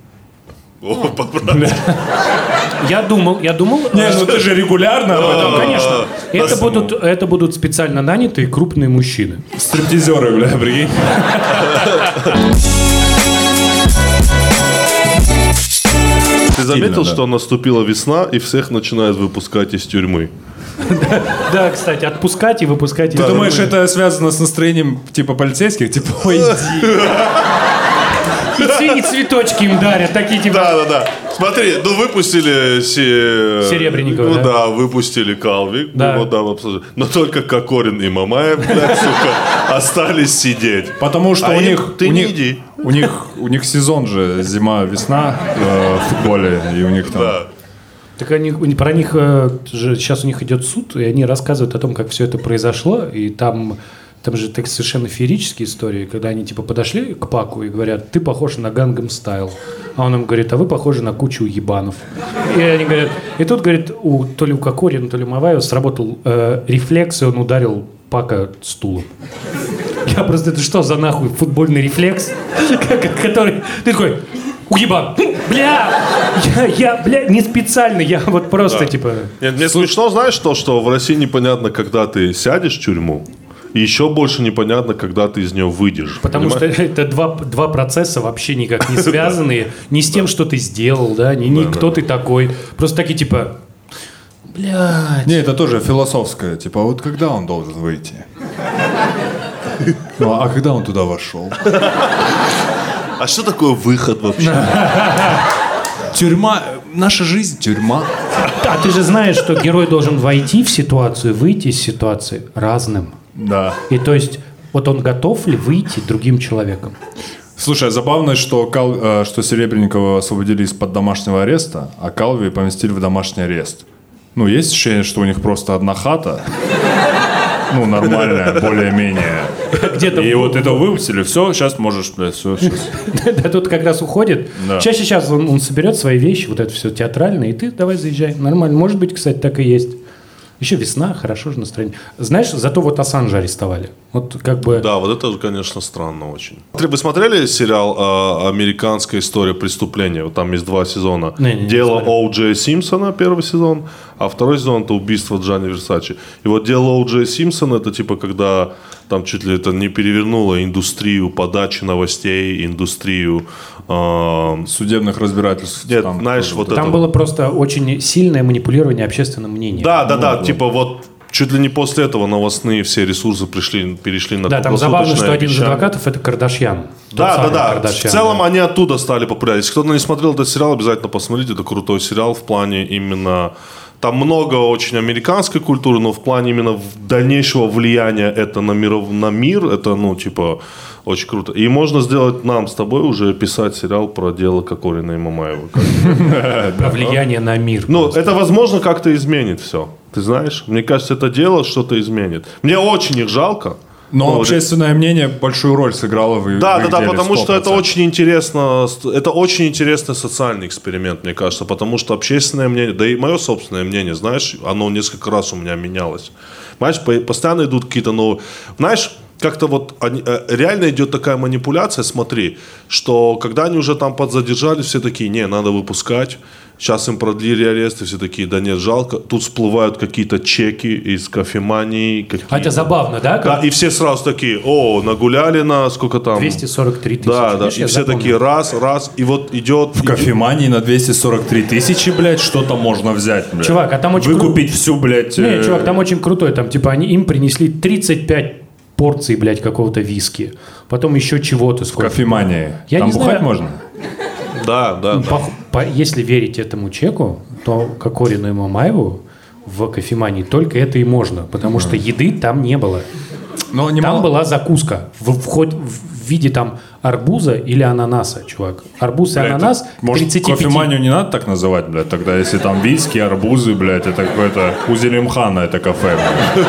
О, поправь. Я думал, я думал. Не, ну ты же регулярно об этом, Ну, конечно. Это будут, это будут специально нанятые крупные мужчины. Стриптизеры, бля, прикинь. заметил, да. что наступила весна, и всех начинают выпускать из тюрьмы? Да, кстати, отпускать и выпускать. из Ты думаешь, это связано с настроением типа полицейских? Типа, ой, иди. И, и цветочки им дарят, такие типа. Да, да, да. Смотри, ну выпустили се... Серебренникова, Ну да? да, выпустили Калви. Да. Ну, да, абсолютно. Но только Кокорин и Мамаев, блядь, сука, остались сидеть. Потому что А у них... ты у не них, иди. У них, у них сезон же зима-весна э, в футболе, и у них там... Да. Так они, про них э, же сейчас у них идет суд, и они рассказывают о том, как все это произошло, и там, там же так совершенно феерические истории, когда они типа подошли к Паку и говорят, ты похож на Гангам Стайл, а он им говорит, а вы похожи на кучу ебанов. И они говорят, и тут говорит, у, то ли у Кокорина, то ли у Маваева сработал э, рефлекс, и он ударил Пака стулом. Я просто, это что за нахуй футбольный рефлекс, который, ты такой, уебан, бля, я, я, бля, не специально, я вот просто, типа, Нет, мне смешно, знаешь, то, что в России непонятно, когда ты сядешь в тюрьму, еще больше непонятно, когда ты из нее выйдешь. потому что понимаешь? это два, два процесса вообще никак не связанные, ни с тем, что ты сделал, да, ни, ни кто ты такой, просто такие, типа, блядь, Не, это тоже философское. Типа, вот когда он должен выйти? Ну, а когда он туда вошел? А что такое выход вообще? Тюрьма, наша жизнь тюрьма. А ты же знаешь, что герой должен войти в ситуацию, выйти из ситуации разным. Да. И то есть, вот он готов ли выйти другим человеком? Слушай, а забавно, что, Кал, э, что Серебренникова освободили из-под домашнего ареста, а Калви поместили в домашний арест. Ну, есть ощущение, что у них просто одна хата, ну, нормальная, более-менее. Где-то И вот это выпустили, все, сейчас можешь, блядь, все, сейчас. Да, тут как раз уходит. Чаще сейчас он соберет свои вещи, вот это все театральное, и ты давай заезжай. Нормально. Может быть, кстати, так и есть. Еще весна, хорошо же настроение. Знаешь, зато вот Ассанжа арестовали. Вот как бы... Да, вот это, конечно, странно очень. Вы смотрели сериал э, «Американская история преступления»? Вот там есть два сезона. Не, не, не «Дело смотрел. О. Джея Симпсона» первый сезон, а второй сезон – это «Убийство Джанни Версачи». И вот «Дело О. Джея Симпсона» – это типа когда там чуть ли это не перевернуло индустрию подачи новостей, индустрию... э, Судебных разбирательств. Нет, там знаешь, вот было. Там это было просто очень сильное манипулирование общественным мнением. Да, да, да, типа вот чуть ли не после этого новостные все ресурсы пришли, перешли на Да, там забавно, что один из адвокатов это Кардашьян. Да, да, да. Кардашьян, в целом да. они оттуда стали популярны. Если кто-то не смотрел этот сериал, обязательно посмотрите. Это крутой сериал в плане именно... Там много очень американской культуры, но в плане именно дальнейшего влияния это на, миров, на мир, это, ну, типа, очень круто. И можно сделать нам с тобой уже писать сериал про дело Кокорина и Мамаева. Про влияние на мир. Ну, это, возможно, как-то изменит все. Ты знаешь? Мне кажется, это дело что-то изменит. Мне очень их жалко. Но Ну, общественное мнение большую роль сыграло в Да, в да, да, потому что это 100%. очень интересно, это очень интересный социальный эксперимент, мне кажется, потому что общественное мнение, да и мое собственное мнение, знаешь, оно несколько раз у меня менялось. Понимаешь, по- постоянно идут какие-то новые, знаешь, как-то вот они- э, реально идет такая манипуляция, смотри, что когда они уже там подзадержали, все такие, не, надо выпускать, сейчас им продлили арест, и все такие, да нет, жалко, тут всплывают какие-то чеки из кофемании, А какие-то... это забавно, да? Да, Как и все сразу такие, о, нагуляли на сколько там? 243 тысячи. Да, да, и все запомнил. такие раз, раз, и вот идет... В кофемании на 243 тысячи, блядь, что-то можно взять, блядь. Чувак, а там очень Выкупить всю, блядь... Не, э, чувак, там очень крутой. Там, типа, они им принесли 35 порций, блядь, какого-то виски. Потом еще чего-то сколько. Кофемании. Я там не бухать знаю. можно? Да, да. По- по- если верить этому чеку, то Кокорину и Мамаеву в кофемании только это и можно, потому что еды там не было. Но Там немало... была закуска в, в хоть в виде там арбуза или ананаса, чувак. Арбуз и ананас может, 35. кофеманию не надо так называть, блядь, тогда если там виски, арбузы, блядь, это какое-то у Зелимхана это кафе, блядь.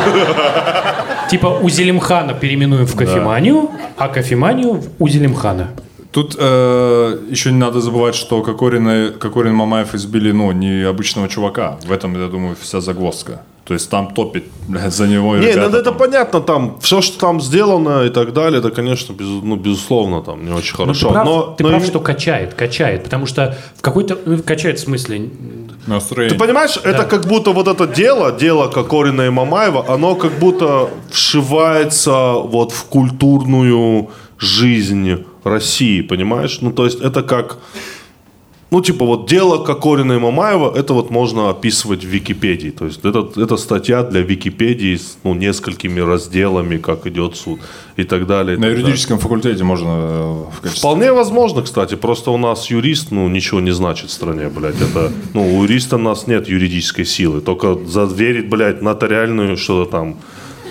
Типа у Зелимхана переименуем в кофеманию, а кофеманию в у Зелимхана. Тут э, еще не надо забывать, что Кокорин, и- Кокорин и Мамаев избили, ну, не обычного чувака. В этом, я думаю, вся загвоздка. То есть там топит блядь, за него и Не, ребята ну это там. понятно, там все, что там сделано и так далее, это, конечно, без- ну, безусловно, там не очень Ну, хорошо. ты прав, но, ты но прав, и- что качает, качает, потому что в какой-то ну, качает в смысле. Настроение. Ты понимаешь, это как будто вот это дело, дело Кокорина и Мамаева, оно как будто вшивается вот в культурную жизнь России, понимаешь? Ну, то есть это как... Ну, типа, вот дело Кокорина и Мамаева, это вот можно описывать в Википедии. То есть это, это статья для Википедии с ну, несколькими разделами, как идет суд и так далее. и На так далее. юридическом факультете можно э, в качестве... Вполне возможно, кстати. Просто у нас юрист, ну, ничего не значит в стране, блядь. Это, ну, у юриста у нас нет юридической силы. Только заверить, блядь, нотариальную что-то там.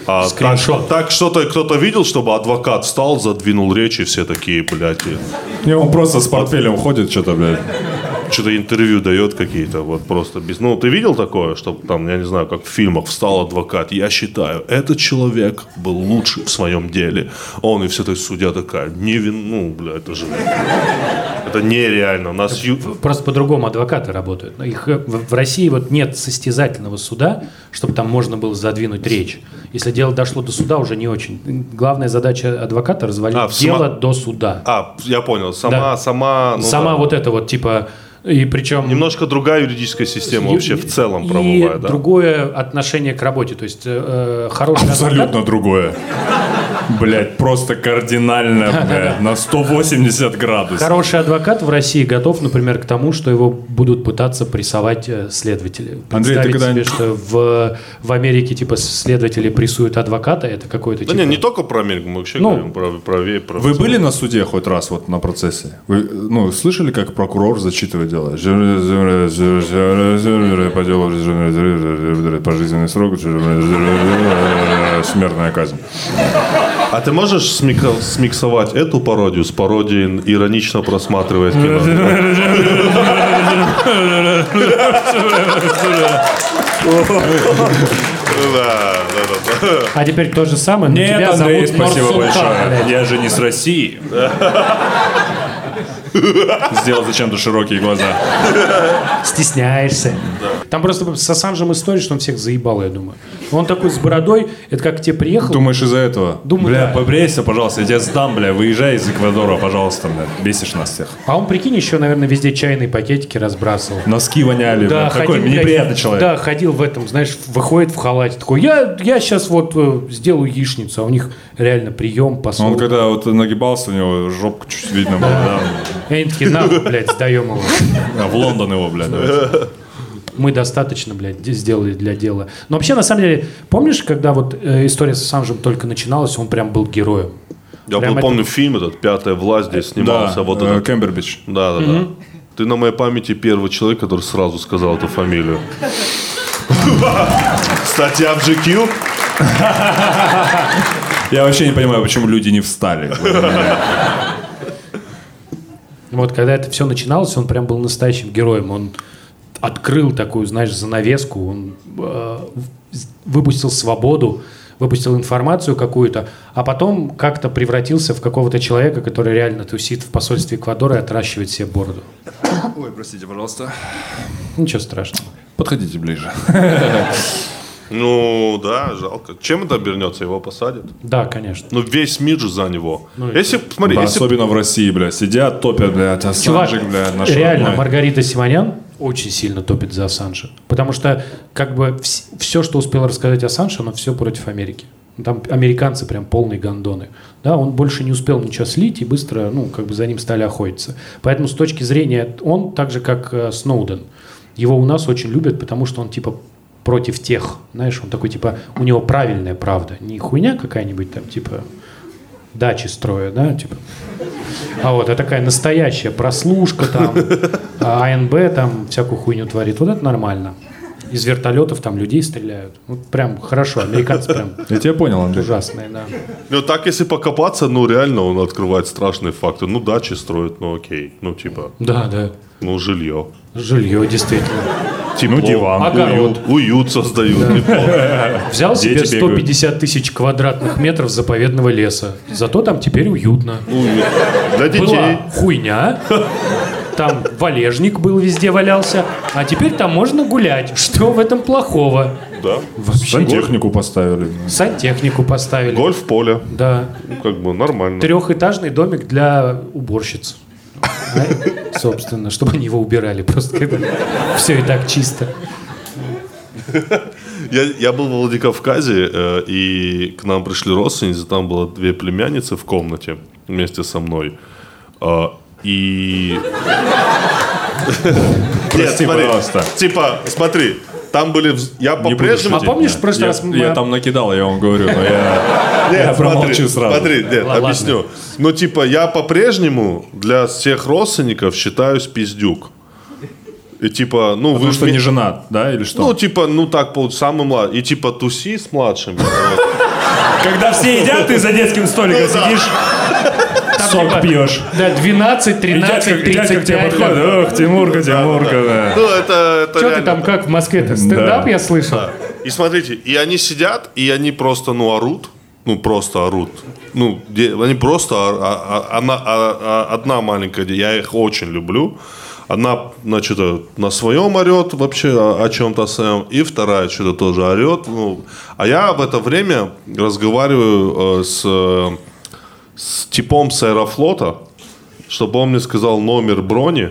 А так, Скриншот. так что-то кто-то видел, чтобы адвокат встал, задвинул речь, и все такие, блядь, и Не, он просто с портфелем ходит, что-то, блядь. Что-то интервью дает какие-то, вот просто без... Ну, ты видел такое, что там, я не знаю, как в фильмах встал адвокат, я считаю, этот человек был лучший в своем деле. Он и все так судья такая, не вин... Ну, бля, это же... Это нереально. У нас... Просто по-другому адвокаты работают. Их, э, в, России вот нет состязательного суда, чтобы там можно было задвинуть речь. Если дело дошло до суда, уже не очень. Главная задача адвоката развалить А, дело сама- до суда. А, я понял. Сама, Да. сама... ну Сама да. вот это вот типа и причем Немножко другая юридическая система вообще и- в целом и правовая, да? другое отношение к работе. То есть э, э, хороший адвокат, Абсолютно другое. Блять, просто кардинально, блядь, на 180 градусов. Хороший адвокат в России готов, например, к тому, что его будут пытаться прессовать э, следователи. Андрей, ты когда- себе, что в, в Америке типа следователи прессуют адвоката, это какой-то Да типа... не, не только про Америку, мы вообще Ну, говорим про, про, про Вы были на суде хоть раз вот на процессе? Вы, ну, слышали, как прокурор зачитывает дело? По делу пожизненный срок, смертная казнь. А ты можешь смика- смиксовать эту пародию с пародией иронично просматривает кино? Да, да, да. А теперь то же самое, но Нет, тебя Андрей, зовут спасибо Нурсултан, большое. блядь. Я же не с России. Сделал зачем-то широкие глаза. Стесняешься. Там просто с Ассанжем история, что он всех заебал, я думаю. Он такой с бородой, это как к тебе приехал. Думаешь из-за этого? Думаю, бля, да. побрейся, пожалуйста, я тебя сдам, бля, выезжай из Эквадора, пожалуйста, бля. Бесишь нас всех. А он, прикинь, еще, наверное, везде чайные пакетики разбрасывал. Носки воняли, бля. Такой неприятный человек. Да, ходил в этом, знаешь, выходит в халате. Такой, я, я сейчас вот э, сделаю яичницу, а у них реально прием, посол. Он когда вот нагибался, у него жопка чуть видно была, да. И они такие, нахуй, блядь, сдаем его. А, В Лондон его, бля, давайте. Мы достаточно, блядь, де- сделали для дела. Но вообще, на самом деле, помнишь, когда вот э, история с Ассанжем только начиналась, он прям был героем. Я Прям был, помню фильм этот «Пятая власть», здесь снимался Да, вот э, этот. Кембербич. Да, да, да. Ты на моей памяти первый человек, который сразу сказал эту фамилию. Кстати, а в GQ Я вообще не понимаю, почему люди не встали. Вот когда это все начиналось, он прям был настоящим героем. Он открыл такую, знаешь, занавеску, он э, выпустил свободу, выпустил информацию какую-то, а потом как-то превратился в какого-то человека, который реально тусит в посольстве Эквадора и отращивает себе бороду. Ой, простите, пожалуйста. Ничего страшного. Подходите ближе. Ну, да, жалко. Чем это обернется? Его посадят? Да, конечно. Ну, весь мир же за него. Ну, если, смотри, Да, если... Особенно в России, бля. Сидят, топят, блядь, Чувак, Ассанжик, бля, наш реально, родной. Маргарита Симонян очень сильно топит за Ассанжа. Потому что, как бы, все, что успел рассказать Ассанж, оно все против Америки. Там американцы прям полные гондоны. Да, он больше не успел ничего слить и быстро, ну, как бы за ним стали охотиться. Поэтому с точки зрения, он так же, как э, Сноуден, его у нас очень любят, потому что он, типа, против тех. Знаешь, он такой, типа, у него правильная правда. Не хуйня какая-нибудь там, типа, дачи строя, да, типа. А вот, а такая настоящая прослушка там, а АНБ там всякую хуйню творит. Вот это нормально. Из вертолетов там людей стреляют. Вот прям хорошо, американцы прям Я тебя понял, Андрей. ужасные, да. Ну, так, если покопаться, ну, реально он открывает страшные факты. Ну, дачи строят, ну, окей. Ну, типа, Да, да. ну, жилье. Жилье, действительно. Тепло, Ну, диван. Огород. Уют, уют создают. Взял себе Дети бегают. 150 тысяч квадратных метров заповедного леса. Зато там теперь уютно. Уют. Для детей. Была хуйня. Там валежник был везде валялся. А теперь там можно гулять. Что в этом плохого? Да. Сантехнику поставили. Сантехнику поставили. Гольф-поле. Да. Ну, как бы нормально. Трехэтажный домик для уборщиц. Собственно, чтобы они его убирали. Просто когда все и так чисто. Я, я был в Владикавказе, э, и к нам пришли родственницы, там было две племянницы в комнате вместе со мной. Э, и... Нет, Прости, смотри, пожалуйста. Типа, смотри, там были... Я по-прежнему... А помнишь, в прошлый раз мы- я там накидал, я вам говорю, но я, Нет, я промолчу смотри, сразу. Смотри, нет, объясню. Ну, типа, я по-прежнему для всех родственников считаюсь пиздюк. И типа, ну, Потому вы что не женат, да, или что? Ну, типа, ну так, пол- самый младший. И типа туси с младшими. Вот. Когда все едят, ты за детским столиком сидишь, сок типа, пьешь. Да, 12, И 13, дядька, дядька к тебе 35. подходит, ох, Тимурка, Тимурка, да. Ну, это, это Что ты там, как в Москве-то? Стендап Да. я слышал? И смотрите, и они сидят, и они просто, ну, орут. Ну, просто орут. Ну, они просто... а- а- Она, а- а- одна маленькая, я их очень люблю. Одна, значит, э, на своем орет вообще о, о чем-то своем, и вторая что-то тоже орет. Ну, а я в это время разговариваю э, с, э, с типом с аэрофлота, чтобы он мне сказал номер брони,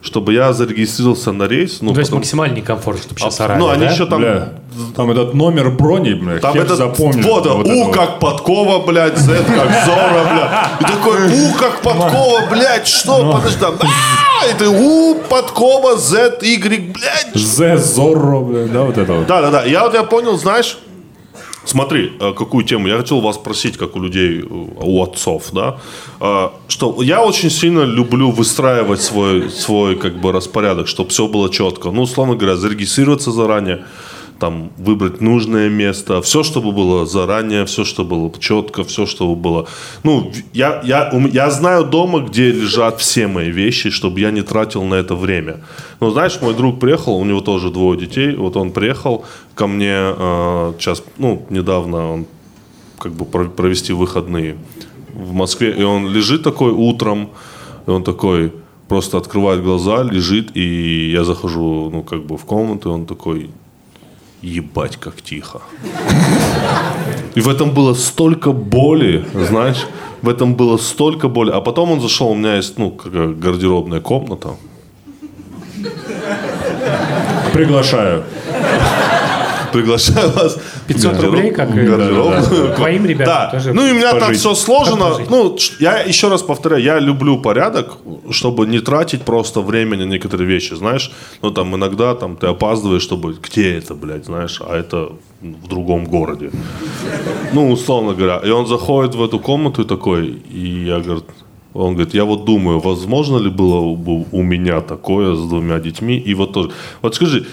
чтобы я зарегистрировался на рейс. Ну, Ну, то есть потом- максимальный комфорт, чтобы сейчас А, орали, Ну, они да? еще там... Бля, там этот номер брони, бля, Там хер этот, запомнишь. вот, Вот У это вот. как подкова, блядь, Z как Зора, блядь. И такой, У как подкова, блядь, что, подожди, там, «А!» и ты, У, подкова, Z, Y, блядь. Зе Зорро, бля, да, вот это вот. Да, да, да. Я вот я понял, знаешь, смотри, э, какую тему. Я хотел вас спросить, как у людей, э, у отцов, да, э, что я очень сильно люблю выстраивать свой, свой как бы распорядок, чтобы все было четко. Ну, условно говоря, зарегистрироваться заранее, там, выбрать нужное место, все, чтобы было заранее, все, чтобы было четко, все, чтобы было... Ну, я, я, я знаю дома, где лежат все мои вещи, чтобы я не тратил на это время. Ну, знаешь, мой друг приехал, у него тоже двое детей, вот он приехал ко мне э, сейчас, ну, недавно он как бы про- провести выходные в Москве, и он лежит такой утром, и он такой просто открывает глаза, лежит, и я захожу, ну, как бы в комнату, и он такой, ебать, как тихо. И в этом было столько боли, знаешь, в этом было столько боли. А потом он зашел, у меня есть, ну, какая гардеробная комната. Приглашаю. Приглашаю вас. 500 в гардероб- рублей, как и- гардеробную. Твоим ребятам Да, тоже ну и у меня там пожить. все сложено. Ну, я еще раз повторяю, я люблю порядок, чтобы не тратить просто время на некоторые вещи, знаешь. Ну, там иногда там ты опаздываешь, чтобы где это, блядь, знаешь, а это в другом городе. Ну, условно говоря. И он заходит в эту комнату и такой, и я говорю, он говорит, я вот думаю, возможно ли было бы у меня такое с двумя детьми, и вот тоже. Вот скажи,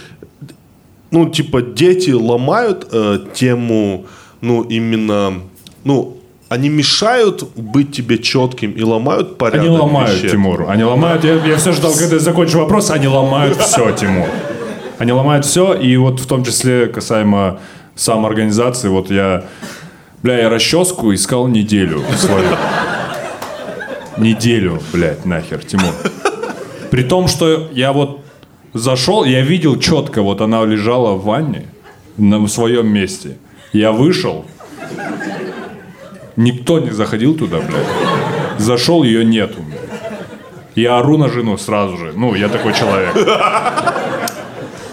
ну, типа, дети ломают э, тему, ну, именно, ну, они мешают быть тебе четким и ломают порядок Они ломают, вещей? Тимур. Они ломают. Я, я все ждал, когда я закончу вопрос. Они ломают все, Тимур. Они ломают все. И вот в том числе касаемо самоорганизации. Вот я, бля, я расческу искал неделю свою. Неделю, блядь, нахер, Тимур. При том, что я вот зашел, я видел четко, вот она лежала в ванне на своем месте. Я вышел, никто не заходил туда, блядь. Зашел, ее нету. Я ору на жену сразу же. Ну, я такой человек.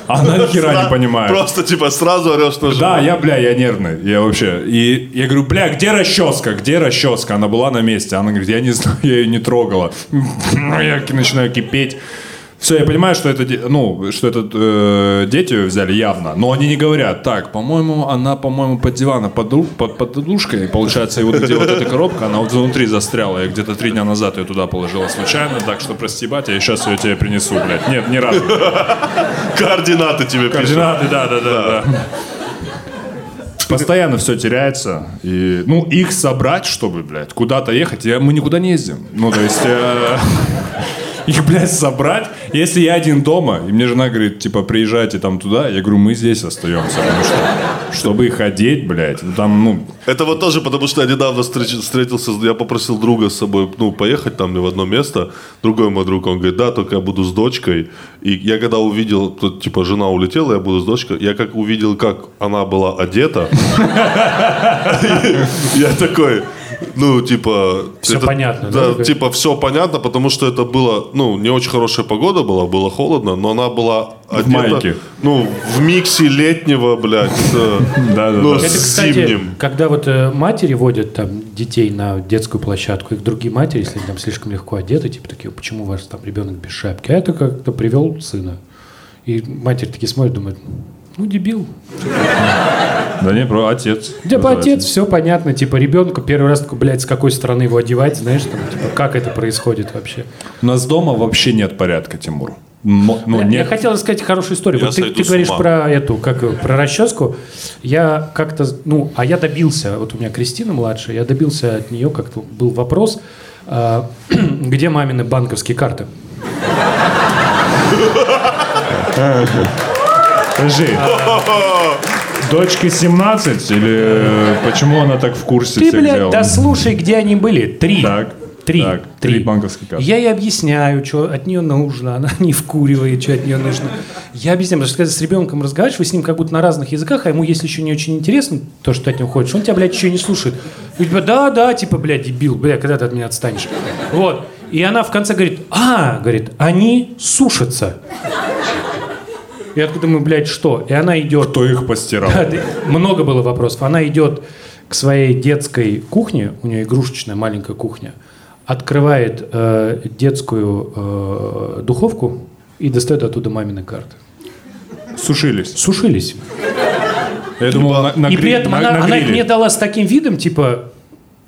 Она ни хера не понимает. Просто, типа, сразу орешь на жену. Да, я, бля, я нервный. Я вообще. И я говорю, бля, где расческа? Где расческа? Она была на месте. Она говорит, я не знаю, я ее не трогала. Я начинаю кипеть. Все, я понимаю, что это, ну, что это э, дети взяли явно, но они не говорят, так, по-моему, она, по-моему, под диваном, под, под, под подушкой, получается, и вот где вот эта коробка, она вот внутри застряла, я где-то три дня назад ее туда положила случайно, так что прости, батя, я сейчас ее тебе принесу, блядь. Нет, ни разу. Координаты тебе пишут. Координаты, да, да, да, да. Постоянно все теряется. И, ну, их собрать, чтобы, блядь, куда-то ехать, я, мы никуда не ездим. Ну, то есть, э, их, блядь, собрать. Если я один дома, и мне жена говорит, типа, приезжайте там туда, я говорю, мы здесь остаемся. Потому что, чтобы их одеть, блядь, ну, там, ну, Это вот тоже потому, что я недавно встреч- встретился, я попросил друга с собой, ну, поехать там в одно место. Другой мой друг, он говорит, да, только я буду с дочкой. И я когда увидел, тут, типа, жена улетела, я буду с дочкой, я как увидел, как она была одета, я такой, ну, типа... Всё это- понятно, да? Да, типа, все понятно, потому что это было, ну, не очень хорошая погода была, было холодно, но она была одета, майке. ну, в миксе летнего, блядь, ну, с зимним. когда вот э, матери водят там детей на детскую площадку, их другие матери, если они там слишком легко одеты, типа такие, почему у вас там ребенок без шапки? А это как-то привел сына. И матери такие смотрят, думают, ну, дебил. да не, про отец. Типа называется. отец, все понятно. Типа ребенку первый раз такой, блядь, с какой стороны его одевать, знаешь, там, типа, как это происходит вообще. У нас дома вообще нет порядка, Тимур. Но- ну, Я нет. хотел рассказать хорошую историю. Я вот ты, ты говоришь про эту, как про расческу. Я как-то, ну, а я добился, вот у меня Кристина младшая, я добился от нее, как-то был вопрос, а, где мамины банковские карты? Скажи, дочке 17 или э, почему она так в курсе Ты, всех блядь, дел? да слушай, где они были? Три. Так, Три. так, три банковские карты. Я ей объясняю, что от нее нужно, она не вкуривает, что от нее нужно. Я объясняю, потому что когда с ребенком разговариваешь, вы с ним как будто на разных языках, а ему, если еще не очень интересно то, что ты от него хочешь, он тебя, блядь, еще не слушает. И типа, да, да, типа, блядь, дебил, блядь, когда ты от меня отстанешь. Вот. И она в конце говорит, а, говорит, они сушатся. Я такой думаю, блядь, что? И она идет... Кто их постирал? Да, Много было вопросов. Она идет к своей детской кухне, у нее игрушечная маленькая кухня, открывает э, детскую э, духовку и достает оттуда мамины карты. Сушились. Сушились. Я думал, на, на и при этом на- она, на она их мне дала с таким видом, типа,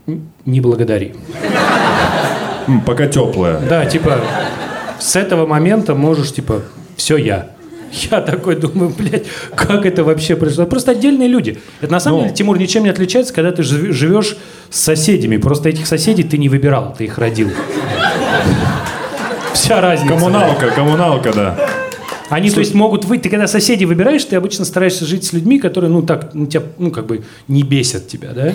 «Н- не благодари. Пока теплая. Да, типа, с этого момента можешь, типа, все я. Я такой думаю, блядь, как это вообще произошло? Просто отдельные люди. Это на самом Ну. деле, Тимур, ничем не отличается, когда ты жив- живешь с соседями. Просто этих соседей ты не выбирал, ты их родил. Вся разница. Коммуналка, коммуналка, да. Они, то есть, могут выйти. Ты когда соседей выбираешь, ты обычно стараешься жить с людьми, которые, ну, так, ну, тебя, ну, как бы, не бесят тебя, да?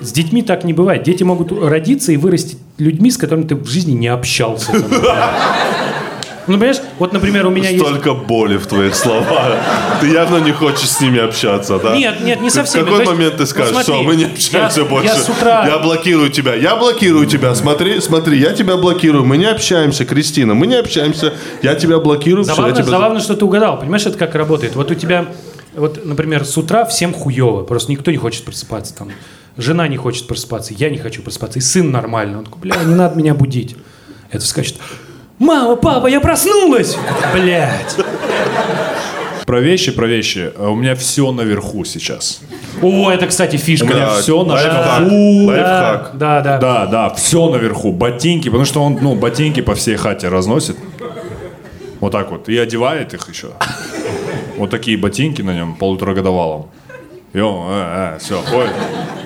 С детьми так не бывает. Дети могут родиться и вырасти людьми, с которыми ты в жизни не общался. там, например. Ну, понимаешь, вот, например, у меня есть... Столько боли в твоих словах. Ты явно не хочешь с ними общаться, да? Нет, нет, не Ты со всеми. В какой есть, момент ты скажешь, смотри, все, мы не я- общаемся я больше. с утра- Я блокирую тебя. Я блокирую тебя. Смотри, смотри, я тебя блокирую. Мы не общаемся, Кристина. Мы не общаемся. Я тебя блокирую. Все, я Забавно, тебя... забавно, что ты угадал. Понимаешь, это как работает? Вот у тебя, вот, например, с утра всем хуево. Просто никто не хочет просыпаться. Там. Жена не хочет просыпаться, я не хочу просыпаться. И сын нормально. Он такой, бля, не надо меня будить. Это скажет, мама, папа, я проснулась. Блядь. Про вещи, про вещи. А У меня все наверху сейчас. О, это, кстати, фишка. У меня Да, все на лайфхак. Да, да, да. Да, да, все наверху. Ботинки, потому что он, ну, ботинки по всей хате разносит. Вот так вот. И одевает их еще. Вот такие ботинки на нем полуторагодовалом. И он, э, все, ходит.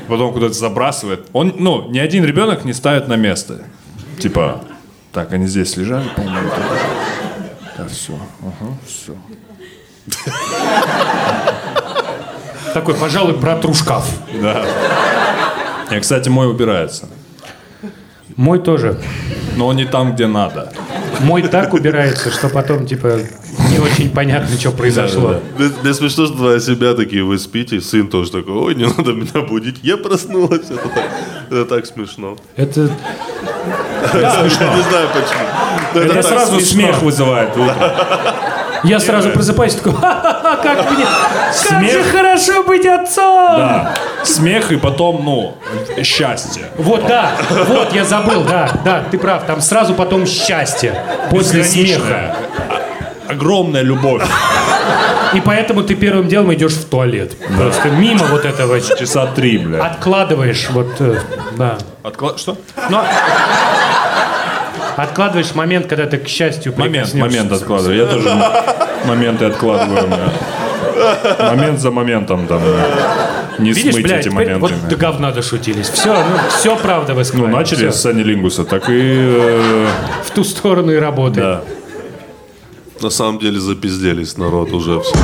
Потом куда-то забрасывает. Он, ну, ни один ребенок не ставит на место. Типа, так, они здесь лежали, по-моему. Да, все, ага, все. Такой, пожалуй, протру шкаф. Да. И, кстати, мой убирается. Мой тоже. Но он не там, где надо. Мой так убирается, что потом, типа, не очень понятно, что произошло. Да-да-да. Мне, мне смешно, что твоя себя такие, вы спите, сын тоже такой, ой, не надо меня будить, я проснулась. Это так, это так смешно. Это Я не знаю почему. Это сразу смешно. смех вызывает. Я сразу просыпаюсь такой, «Ха-ха-ха, как мне, как Смех. же хорошо быть отцом! Да. Смех и потом, ну, счастье. Вот, да, вот, я забыл, да, да, ты прав, там сразу потом счастье после смеха. О- Огромная любовь. И поэтому ты первым делом идешь в туалет. Просто мимо вот этого Часа три, бля. откладываешь, вот, э, да. Откла- Что? Но откладываешь момент, когда ты, к счастью, Момент, момент откладываю. Я тоже моменты откладываю. Момент за моментом там. Не Видишь, смыть блядь, эти моменты. вот до говна дошутились. Все, ну, все правда вы Ну, начали с Сани Лингуса, так и... э, В ту сторону и работает. Да. На самом деле запизделись народ уже все.